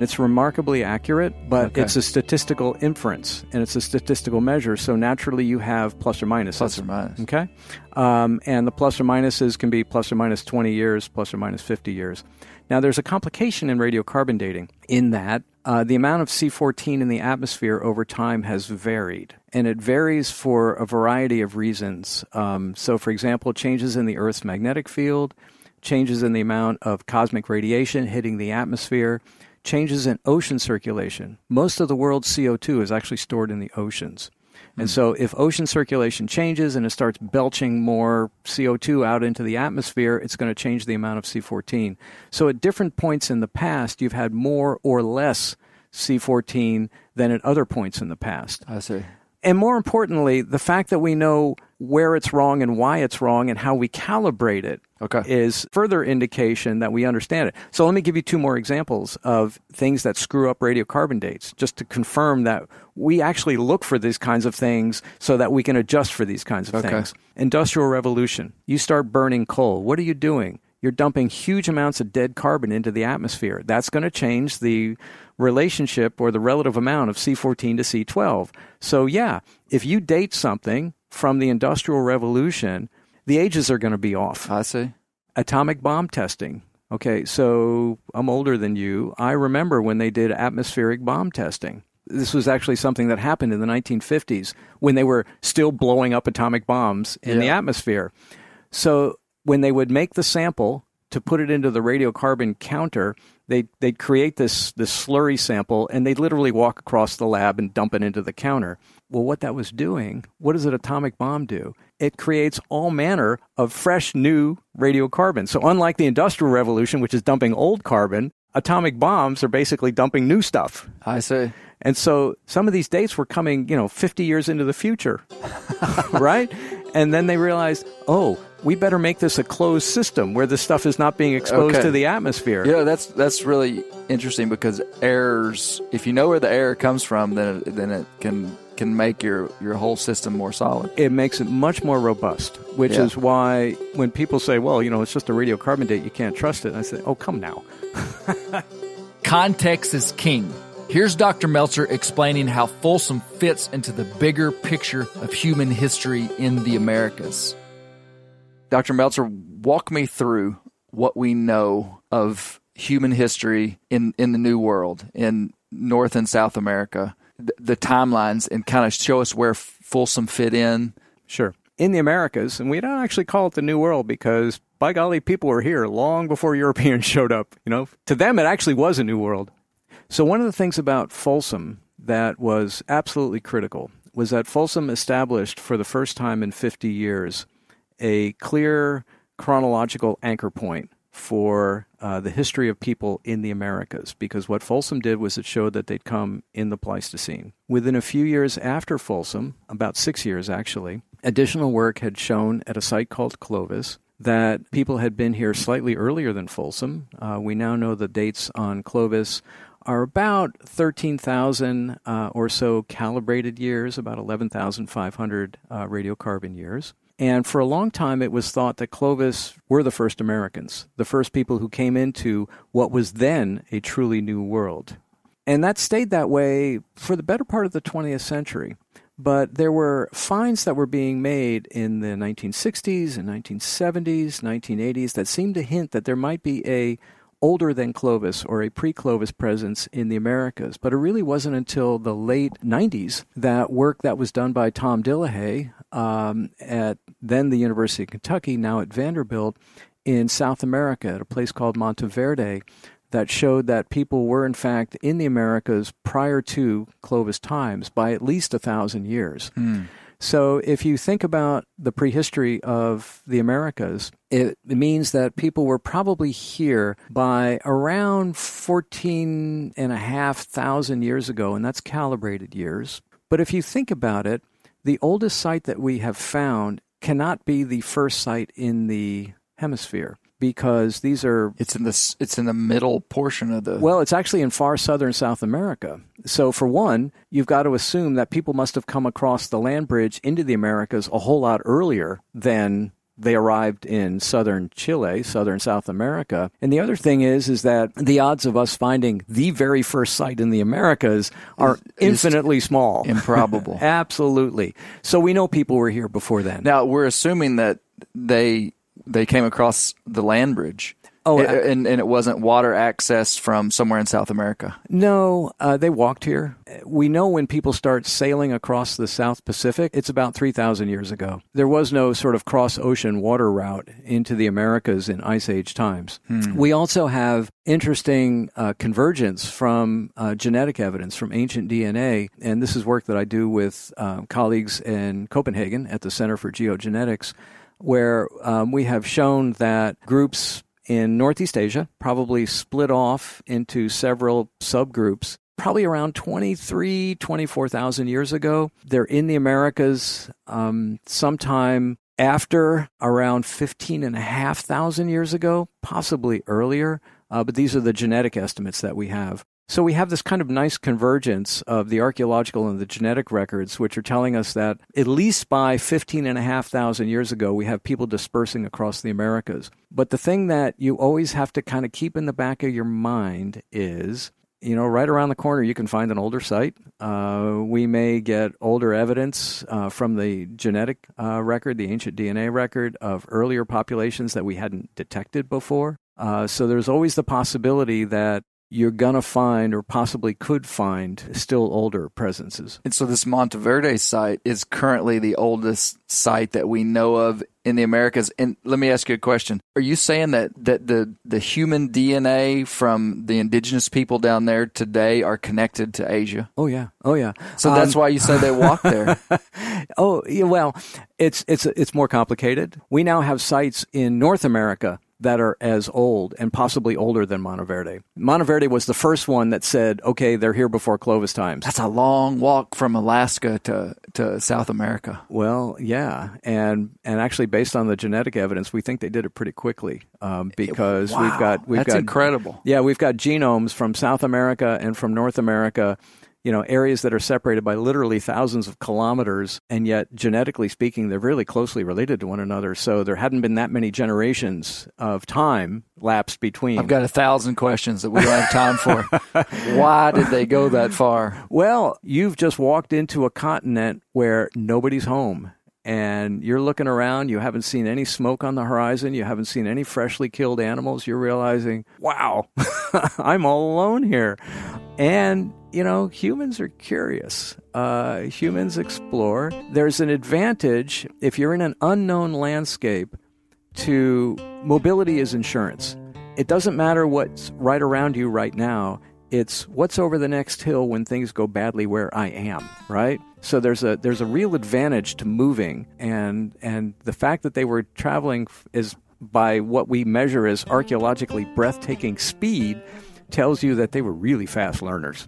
It's remarkably accurate, but okay. it's a statistical inference and it's a statistical measure. So naturally, you have plus or minus. Plus or minus. Okay. Um, and the plus or minuses can be plus or minus 20 years, plus or minus 50 years. Now, there's a complication in radiocarbon dating in that uh, the amount of C14 in the atmosphere over time has varied, and it varies for a variety of reasons. Um, so, for example, changes in the Earth's magnetic field changes in the amount of cosmic radiation hitting the atmosphere, changes in ocean circulation. Most of the world's CO2 is actually stored in the oceans. And hmm. so, if ocean circulation changes and it starts belching more CO2 out into the atmosphere, it's going to change the amount of C14. So, at different points in the past, you've had more or less C14 than at other points in the past. I see. And more importantly, the fact that we know where it's wrong and why it's wrong and how we calibrate it Okay. is further indication that we understand it. So let me give you two more examples of things that screw up radiocarbon dates, just to confirm that we actually look for these kinds of things so that we can adjust for these kinds of Okay. things. Industrial revolution. You start burning coal. What are you doing? You're dumping huge amounts of dead carbon into the atmosphere. That's going to change the relationship or the relative amount of C14 to C12. So, yeah, if you date something from the Industrial Revolution, the ages are going to be off I see. atomic bomb testing. Okay, so I'm older than you. I remember when they did atmospheric bomb testing. This was actually something that happened in the 1950s when they were still blowing up atomic bombs in the atmosphere. So when they would make the sample to put it into the radiocarbon counter, they they'd create this this slurry sample and they'd literally walk across the lab and dump it into the counter. Well, what that was doing, what does an atomic bomb do? It creates all manner of fresh new radiocarbon. So unlike the industrial revolution which is dumping old carbon, atomic bombs are basically dumping new stuff. I see. And so some of these dates were coming, you know, 50 years into the future, right? And then they realized, oh, we better make this a closed system where this stuff is not being exposed Okay. to the atmosphere. Yeah, that's that's really interesting because errors. If you know where the error comes from, then it, then it can can make your your whole system more solid. It makes it much more robust, which Yeah. is why when people say, well, you know, it's just a radiocarbon date, you can't trust it. I say, oh, come now. Context is king. Here's Dr. Meltzer explaining how Folsom fits into the bigger picture of human history in the Americas. Dr. Meltzer, walk me through what we know of human history in, in the New World, in North and South America, the, the timelines, and kind of show us where Folsom fit in. Sure. In the Americas, and we don't actually call it the New World because, by golly, people were here long before Europeans showed up. You know, to them, it actually was a new world. So, one of the things about Folsom that was absolutely critical was that Folsom established for the first time in 50 years a clear chronological anchor point for uh, the history of people in the Americas because what Folsom did was it showed that they'd come in the Pleistocene. Within a few years after Folsom, about six years actually, additional work had shown at a site called Clovis that people had been here slightly earlier than Folsom. Uh, we now know the dates on Clovis are about 13,000 uh, or so calibrated years, about 11,500 uh, radiocarbon years. And for a long time, it was thought that Clovis were the first Americans, the first people who came into what was then a truly new world. And that stayed that way for the better part of the 20th century. But there were finds that were being made in the 1960s and 1970s, 1980s that seemed to hint that there might be a older than Clovis or a pre Clovis presence in the Americas. But it really wasn't until the late 90s that work that was done by Tom Dillahay um, at then the University of Kentucky, now at Vanderbilt, in South America at a place called Monteverde that showed that people were in fact in the Americas prior to Clovis times by at least a thousand years. So if you think about the prehistory of the Americas, it means that people were probably here by around 14 and a half thousand years ago, and that's calibrated years. But if you think about it, the oldest site that we have found cannot be the first site in the hemisphere because these are It's in this. It's in the middle portion of the. well, it's actually in far southern South America. So, for one, you've got to assume that people must have come across the land bridge into the Americas a whole lot earlier than they arrived in southern Chile, southern South America. And the other thing is is that the odds of us finding the very first site in the Americas are infinitely small. improbable. Absolutely. So we know people were here before then. Now we're assuming that they they came across the land bridge. Oh, A- uh, and and it wasn't water access from somewhere in South America. No, uh, they walked here. We know when people start sailing across the South Pacific, it's about 3,000 years ago. There was no sort of cross ocean water route into the Americas in Ice Age times. We also have interesting uh, convergence from uh, genetic evidence from ancient DNA. And this is work that I do with uh, colleagues in Copenhagen at the Center for Geogenetics, where um, we have shown that groups in Northeast Asia, probably split off into several subgroups probably around 23, 24,000 years ago. They're in the Americas um, sometime after around 15,500 years ago, possibly earlier. Uh, but these are the genetic estimates that we have. So we have this kind of nice convergence of the archaeological and the genetic records, which are telling us that at least by 15,500 years ago, we have people dispersing across the Americas. But the thing that you always have to kind of keep in the back of your mind is you know, right around the corner, you can find an older site. Uh, we may get older evidence uh, from the genetic uh, record, the ancient DNA record of earlier populations that we hadn't detected before. Uh, so there's always the possibility that you're going to find or possibly could find still older presences. And so this Monteverde site is currently the oldest site that we know of in the Americas. And let me ask you a question. Are you saying that, that the, the human DNA from the indigenous people down there today are connected to Asia? Oh yeah. Oh yeah. So um, that's why you say they walk there. oh, yeah, well, it's it's it's more complicated. We now have sites in North America that are as old and possibly older than Monteverde. Monteverde was the first one that said, okay, they're here before Clovis times. That's a long walk from Alaska to, to South America. Well, yeah. And, and actually, based on the genetic evidence, we think they did it pretty quickly um, because wow. we've got. We've That's got, incredible. Yeah, we've got genomes from South America and from North America you know, areas that are separated by literally thousands of kilometers, and yet genetically speaking, they're really closely related to one another. So there hadn't been that many generations of time lapsed between. I've got a thousand questions that we don't have time for. Why did they go that far? Well, you've just walked into a continent where nobody's home and you're looking around, you haven't seen any smoke on the horizon, you haven't seen any freshly killed animals, you're realizing, wow, I'm all alone here. And, you know, humans are curious. Uh, humans explore. There's an advantage if you're in an unknown landscape to mobility is insurance. It doesn't matter what's right around you right now. It's what's over the next hill when things go badly where I am, right? So there's a there's a real advantage to moving, and and the fact that they were traveling is by what we measure as archaeologically breathtaking speed tells you that they were really fast learners.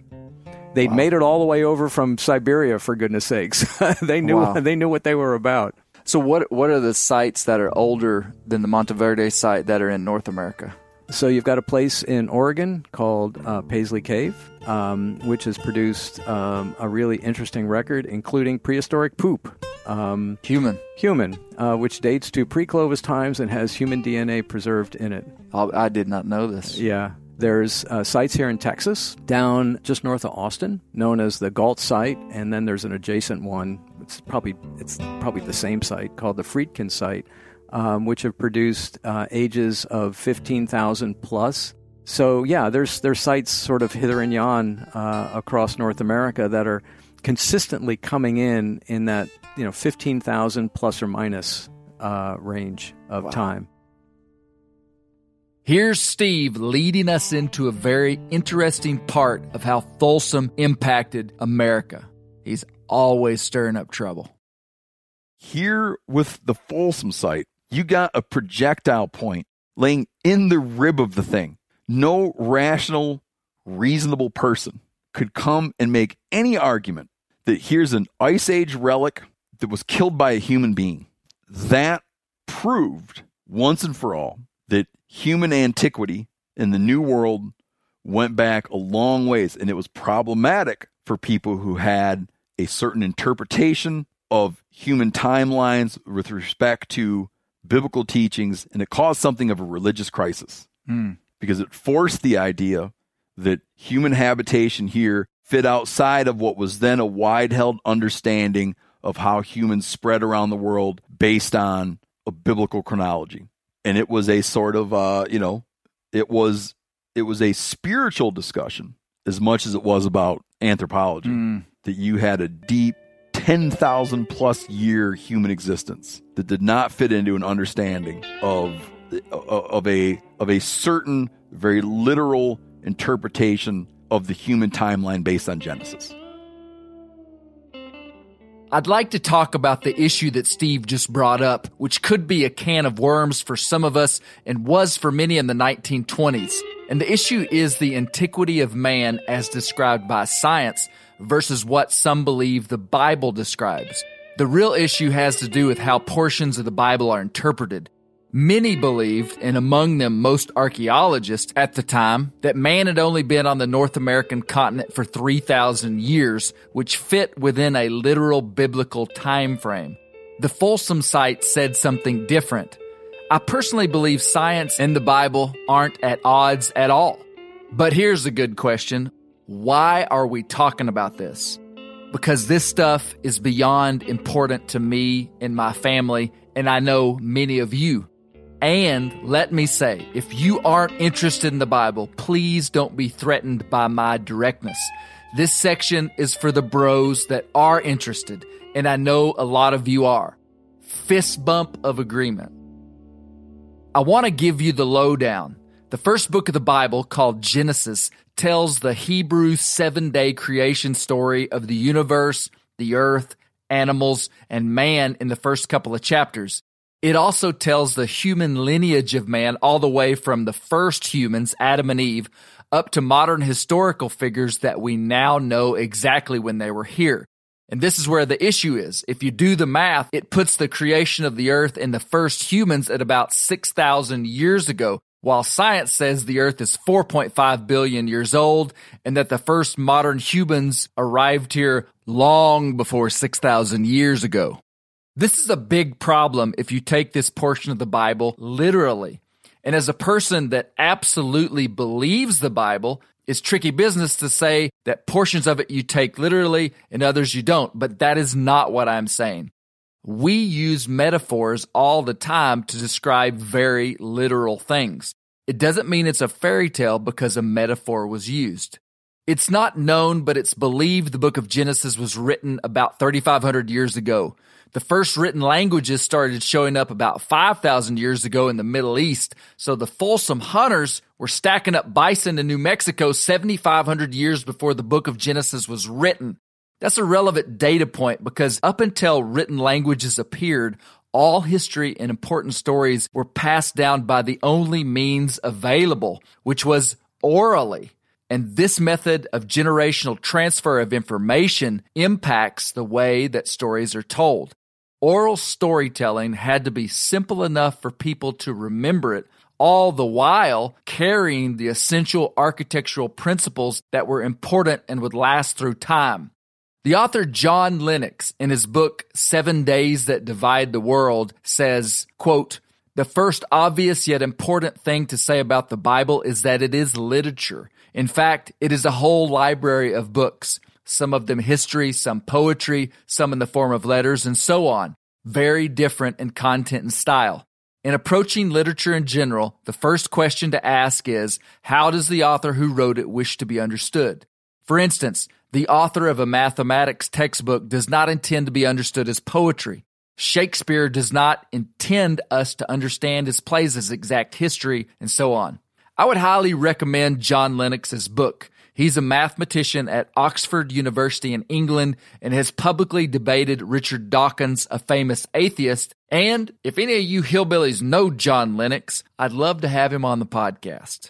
They'd wow. made it all the way over from Siberia, for goodness sakes. they knew wow. they knew what they were about. So what what are the sites that are older than the Monteverde site that are in North America? So you've got a place in Oregon called uh, Paisley Cave, um, which has produced um, a really interesting record, including prehistoric poop. Um, human. Human, uh, which dates to pre Clovis times and has human DNA preserved in it. I did not know this. Yeah. There's uh, sites here in Texas, down just north of Austin, known as the Gault site, and then there's an adjacent one. It's probably it's probably the same site called the Friedkin site, um, which have produced uh, ages of 15,000 plus. So yeah, there's there's sites sort of hither and yon uh, across North America that are consistently coming in in that you know 15,000 plus or minus uh, range of wow. time. Here's Steve leading us into a very interesting part of how Folsom impacted America. He's always stirring up trouble. Here with the Folsom site, you got a projectile point laying in the rib of the thing. No rational, reasonable person could come and make any argument that here's an ice age relic that was killed by a human being. That proved once and for all human antiquity in the New World went back a long ways, and it was problematic for people who had a certain interpretation of human timelines with respect to biblical teachings, and it caused something of a religious crisis mm. because it forced the idea that human habitation here fit outside of what was then a wide held understanding of how humans spread around the world based on a biblical chronology and it was a sort of uh, you know, it was it was a spiritual discussion as much as it was about anthropology. Mm. That you had a deep 10,000 plus year human existence that did not fit into an understanding of of a of a certain very literal interpretation of the human timeline based on Genesis. I'd like to talk about the issue that Steve just brought up, which could be a can of worms for some of us and was for many in the 1920s. And the issue is the antiquity of man as described by science versus what some believe the Bible describes. The real issue has to do with how portions of the Bible are interpreted. Many believed, and among them most archaeologists at the time, that man had only been on the North American continent for 3,000 years, which fit within a literal biblical time frame. The Folsom site said something different. I personally believe science and the Bible aren't at odds at all. But here's a good question. Why are we talking about this? Because this stuff is beyond important to me and my family, and I know many of you. And let me say, if you aren't interested in the Bible, please don't be threatened by my directness. This section is for the bros that are interested, and I know a lot of you are. Fist bump of agreement. I want to give you the lowdown. The first book of the Bible, called Genesis, tells the Hebrew seven day creation story of the universe, the earth, animals, and man in the first couple of chapters. It also tells the human lineage of man all the way from the first humans, Adam and Eve, up to modern historical figures that we now know exactly when they were here. And this is where the issue is. If you do the math, it puts the creation of the earth and the first humans at about 6,000 years ago, while science says the earth is 4.5 billion years old and that the first modern humans arrived here long before 6,000 years ago. This is a big problem if you take this portion of the Bible literally. And as a person that absolutely believes the Bible, it's tricky business to say that portions of it you take literally and others you don't, but that is not what I'm saying. We use metaphors all the time to describe very literal things. It doesn't mean it's a fairy tale because a metaphor was used. It's not known, but it's believed the book of Genesis was written about 3,500 years ago. The first written languages started showing up about 5,000 years ago in the Middle East, so the Folsom hunters were stacking up bison in New Mexico 7,500 years before the book of Genesis was written. That's a relevant data point because up until written languages appeared, all history and important stories were passed down by the only means available, which was orally. And this method of generational transfer of information impacts the way that stories are told. Oral storytelling had to be simple enough for people to remember it, all the while carrying the essential architectural principles that were important and would last through time. The author John Lennox, in his book Seven Days That Divide the World, says, quote, the first obvious yet important thing to say about the Bible is that it is literature. In fact, it is a whole library of books, some of them history, some poetry, some in the form of letters, and so on. Very different in content and style. In approaching literature in general, the first question to ask is how does the author who wrote it wish to be understood? For instance, the author of a mathematics textbook does not intend to be understood as poetry. Shakespeare does not intend us to understand his plays as exact history, and so on. I would highly recommend John Lennox's book. He's a mathematician at Oxford University in England and has publicly debated Richard Dawkins, a famous atheist. And if any of you hillbillies know John Lennox, I'd love to have him on the podcast.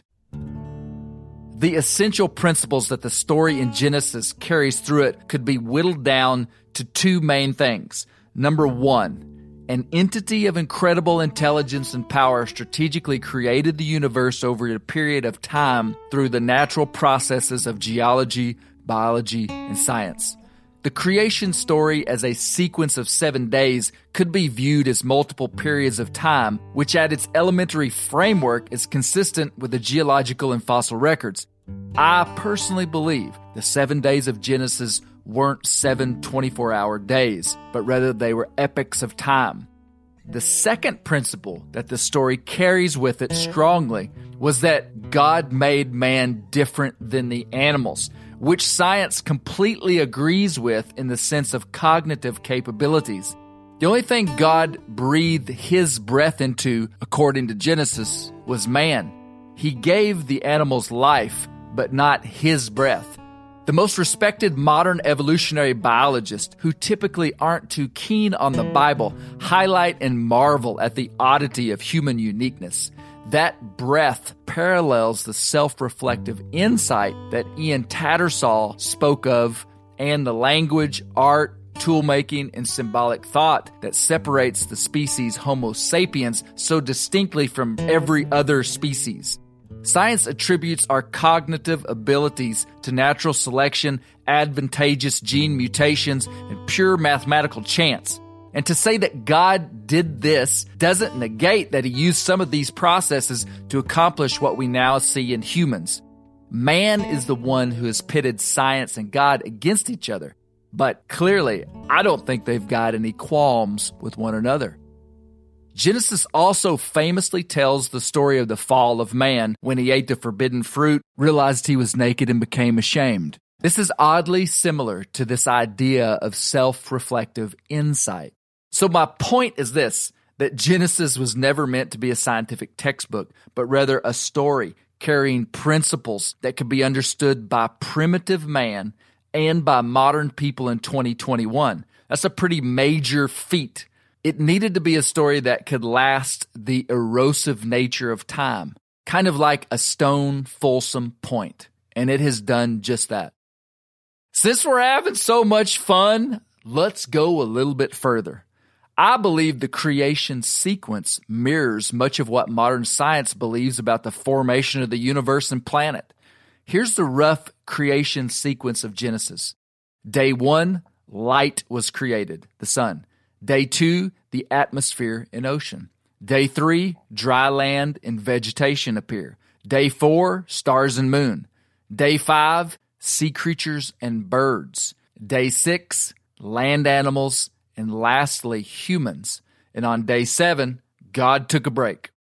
The essential principles that the story in Genesis carries through it could be whittled down to two main things. Number one, an entity of incredible intelligence and power strategically created the universe over a period of time through the natural processes of geology, biology, and science. The creation story as a sequence of seven days could be viewed as multiple periods of time, which at its elementary framework is consistent with the geological and fossil records. I personally believe the seven days of Genesis weren't seven 24 hour days, but rather they were epochs of time. The second principle that the story carries with it strongly was that God made man different than the animals, which science completely agrees with in the sense of cognitive capabilities. The only thing God breathed his breath into, according to Genesis, was man. He gave the animals life, but not his breath. The most respected modern evolutionary biologists, who typically aren't too keen on the Bible, highlight and marvel at the oddity of human uniqueness. That breath parallels the self reflective insight that Ian Tattersall spoke of and the language, art, toolmaking, and symbolic thought that separates the species Homo sapiens so distinctly from every other species. Science attributes our cognitive abilities to natural selection, advantageous gene mutations, and pure mathematical chance. And to say that God did this doesn't negate that he used some of these processes to accomplish what we now see in humans. Man is the one who has pitted science and God against each other. But clearly, I don't think they've got any qualms with one another. Genesis also famously tells the story of the fall of man when he ate the forbidden fruit, realized he was naked, and became ashamed. This is oddly similar to this idea of self reflective insight. So, my point is this that Genesis was never meant to be a scientific textbook, but rather a story carrying principles that could be understood by primitive man and by modern people in 2021. That's a pretty major feat. It needed to be a story that could last the erosive nature of time, kind of like a stone Folsom point. And it has done just that. Since we're having so much fun, let's go a little bit further. I believe the creation sequence mirrors much of what modern science believes about the formation of the universe and planet. Here's the rough creation sequence of Genesis. Day one, light was created, the sun. Day two, the atmosphere and ocean. Day three, dry land and vegetation appear. Day four, stars and moon. Day five, sea creatures and birds. Day six, land animals and lastly, humans. And on day seven, God took a break.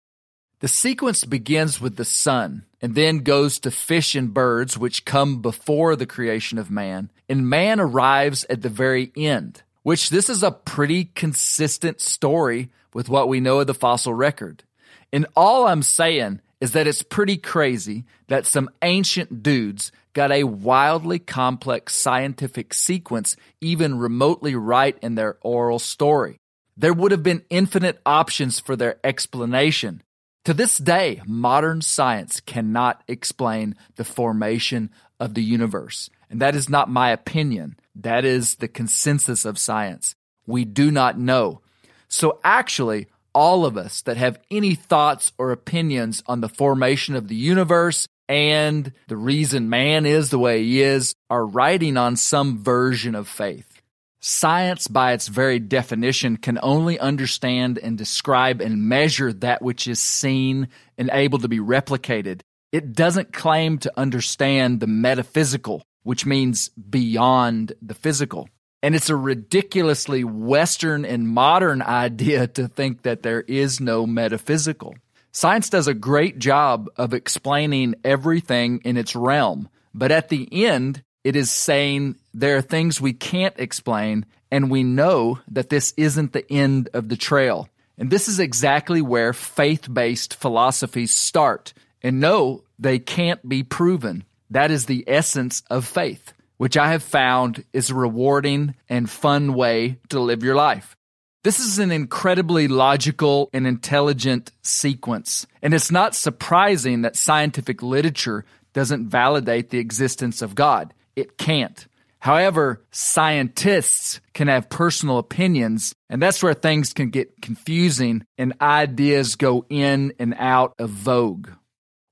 The sequence begins with the sun and then goes to fish and birds, which come before the creation of man. And man arrives at the very end, which this is a pretty consistent story with what we know of the fossil record. And all I'm saying is that it's pretty crazy that some ancient dudes got a wildly complex scientific sequence even remotely right in their oral story. There would have been infinite options for their explanation. To this day, modern science cannot explain the formation of the universe. And that is not my opinion. That is the consensus of science. We do not know. So actually, all of us that have any thoughts or opinions on the formation of the universe and the reason man is the way he is are riding on some version of faith. Science, by its very definition, can only understand and describe and measure that which is seen and able to be replicated. It doesn't claim to understand the metaphysical, which means beyond the physical. And it's a ridiculously Western and modern idea to think that there is no metaphysical. Science does a great job of explaining everything in its realm, but at the end, it is saying there are things we can't explain, and we know that this isn't the end of the trail. And this is exactly where faith based philosophies start. And no, they can't be proven. That is the essence of faith which I have found is a rewarding and fun way to live your life. This is an incredibly logical and intelligent sequence, and it's not surprising that scientific literature doesn't validate the existence of God. It can't. However, scientists can have personal opinions, and that's where things can get confusing and ideas go in and out of vogue.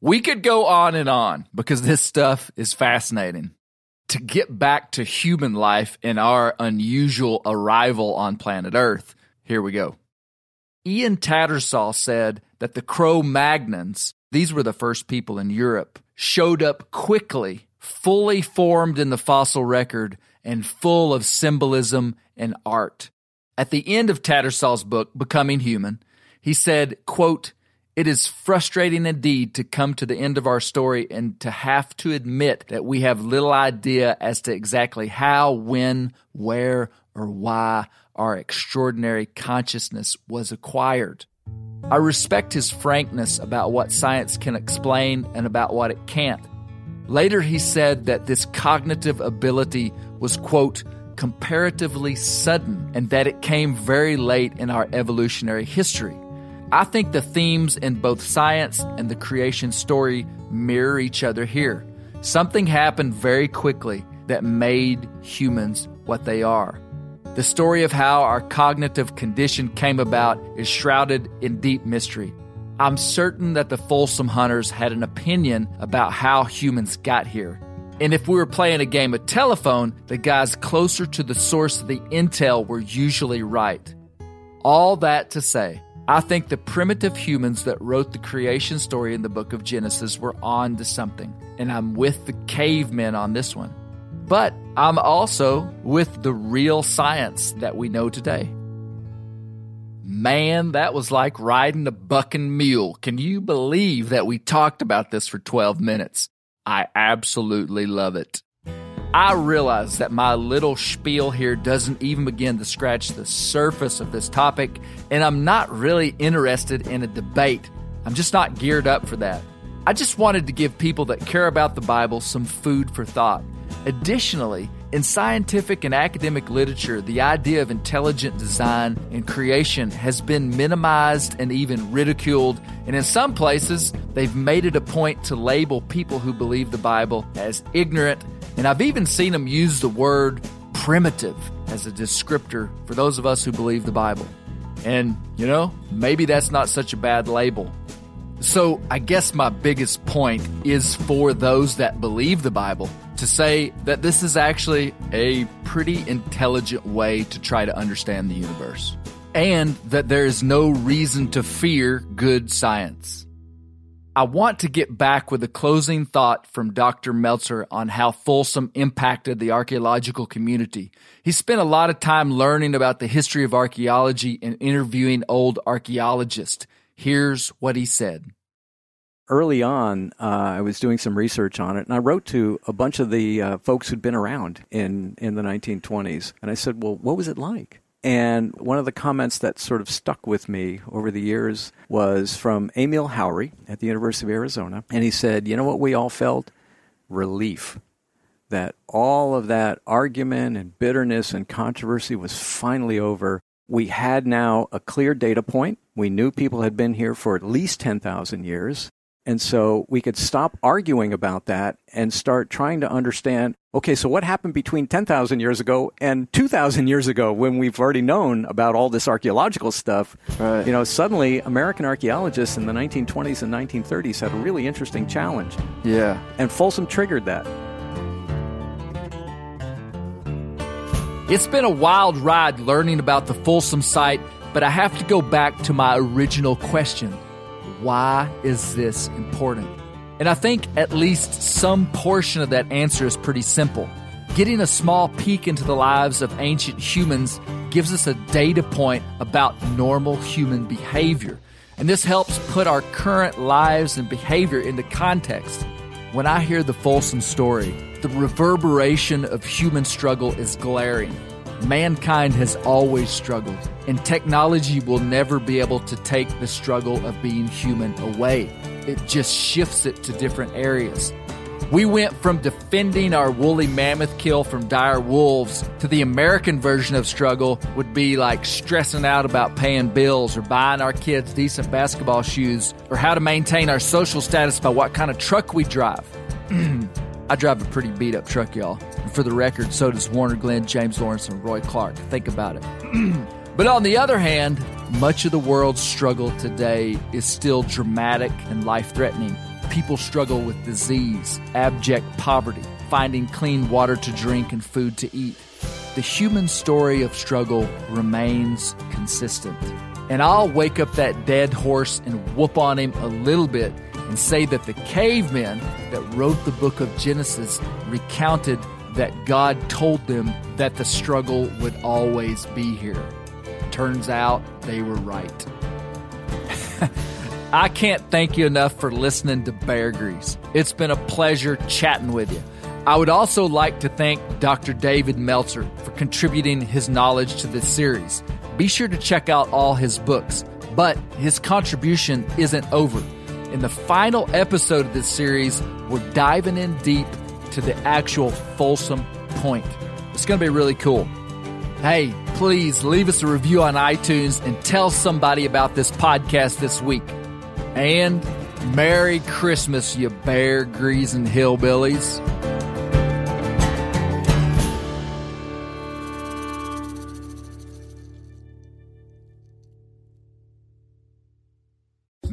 We could go on and on because this stuff is fascinating to get back to human life and our unusual arrival on planet Earth, here we go. Ian Tattersall said that the Cro Magnons, these were the first people in Europe, showed up quickly, fully formed in the fossil record, and full of symbolism and art. At the end of Tattersall's book, Becoming Human, he said, quote, it is frustrating indeed to come to the end of our story and to have to admit that we have little idea as to exactly how, when, where, or why our extraordinary consciousness was acquired. I respect his frankness about what science can explain and about what it can't. Later, he said that this cognitive ability was, quote, comparatively sudden and that it came very late in our evolutionary history. I think the themes in both science and the creation story mirror each other here. Something happened very quickly that made humans what they are. The story of how our cognitive condition came about is shrouded in deep mystery. I'm certain that the Folsom Hunters had an opinion about how humans got here. And if we were playing a game of telephone, the guys closer to the source of the intel were usually right. All that to say, I think the primitive humans that wrote the creation story in the book of Genesis were on to something, and I'm with the cavemen on this one. But I'm also with the real science that we know today. Man, that was like riding a bucking mule. Can you believe that we talked about this for 12 minutes? I absolutely love it. I realize that my little spiel here doesn't even begin to scratch the surface of this topic, and I'm not really interested in a debate. I'm just not geared up for that. I just wanted to give people that care about the Bible some food for thought. Additionally, in scientific and academic literature, the idea of intelligent design and creation has been minimized and even ridiculed, and in some places, they've made it a point to label people who believe the Bible as ignorant and I've even seen them use the word primitive as a descriptor for those of us who believe the Bible. And, you know, maybe that's not such a bad label. So I guess my biggest point is for those that believe the Bible to say that this is actually a pretty intelligent way to try to understand the universe. And that there is no reason to fear good science. I want to get back with a closing thought from Dr. Meltzer on how Folsom impacted the archaeological community. He spent a lot of time learning about the history of archaeology and interviewing old archaeologists. Here's what he said. Early on, uh, I was doing some research on it, and I wrote to a bunch of the uh, folks who'd been around in, in the 1920s. And I said, Well, what was it like? And one of the comments that sort of stuck with me over the years was from Emil Haury at the University of Arizona. And he said, You know what we all felt? Relief. That all of that argument and bitterness and controversy was finally over. We had now a clear data point. We knew people had been here for at least 10,000 years. And so we could stop arguing about that and start trying to understand okay, so what happened between 10,000 years ago and 2,000 years ago when we've already known about all this archaeological stuff? Right. You know, suddenly American archaeologists in the 1920s and 1930s had a really interesting challenge. Yeah. And Folsom triggered that. It's been a wild ride learning about the Folsom site, but I have to go back to my original question why is this important? And I think at least some portion of that answer is pretty simple. Getting a small peek into the lives of ancient humans gives us a data point about normal human behavior. And this helps put our current lives and behavior into context. When I hear the Folsom story, the reverberation of human struggle is glaring. Mankind has always struggled, and technology will never be able to take the struggle of being human away. It just shifts it to different areas. We went from defending our woolly mammoth kill from dire wolves to the American version of struggle would be like stressing out about paying bills or buying our kids decent basketball shoes or how to maintain our social status by what kind of truck we drive. I drive a pretty beat up truck, y'all. And for the record, so does Warner Glenn, James Lawrence, and Roy Clark. Think about it. but on the other hand, much of the world's struggle today is still dramatic and life threatening. People struggle with disease, abject poverty, finding clean water to drink and food to eat. The human story of struggle remains consistent. And I'll wake up that dead horse and whoop on him a little bit and say that the cavemen that wrote the book of Genesis recounted that God told them that the struggle would always be here. Turns out they were right. I can't thank you enough for listening to Bear Grease. It's been a pleasure chatting with you. I would also like to thank Dr. David Meltzer for contributing his knowledge to this series. Be sure to check out all his books, but his contribution isn't over. In the final episode of this series, we're diving in deep to the actual Folsom Point. It's going to be really cool. Hey, please leave us a review on iTunes and tell somebody about this podcast this week. And Merry Christmas, you bear greasing hillbillies.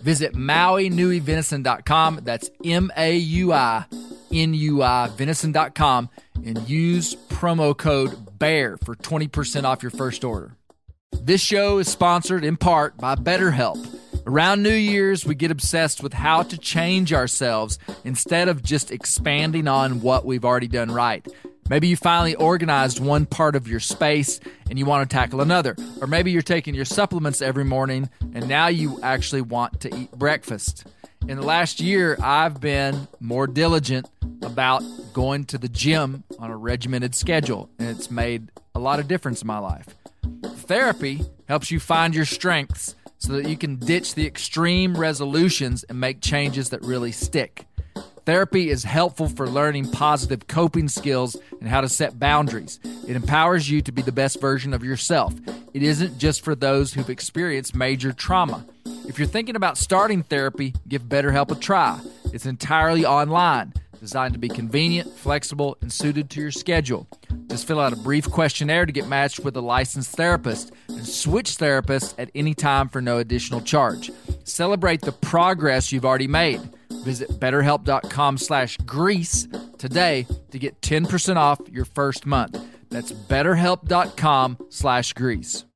Visit MauiNuiVenison.com. That's M A U I N U I Venison.com and use promo code BEAR for 20% off your first order. This show is sponsored in part by BetterHelp. Around New Year's, we get obsessed with how to change ourselves instead of just expanding on what we've already done right. Maybe you finally organized one part of your space and you want to tackle another. Or maybe you're taking your supplements every morning and now you actually want to eat breakfast. In the last year, I've been more diligent about going to the gym on a regimented schedule, and it's made a lot of difference in my life. Therapy helps you find your strengths so that you can ditch the extreme resolutions and make changes that really stick. Therapy is helpful for learning positive coping skills and how to set boundaries. It empowers you to be the best version of yourself. It isn't just for those who've experienced major trauma. If you're thinking about starting therapy, give BetterHelp a try. It's entirely online, designed to be convenient, flexible, and suited to your schedule. Just fill out a brief questionnaire to get matched with a licensed therapist and switch therapists at any time for no additional charge. Celebrate the progress you've already made. Visit betterhelp.com slash grease today to get 10% off your first month. That's betterhelp.com slash grease.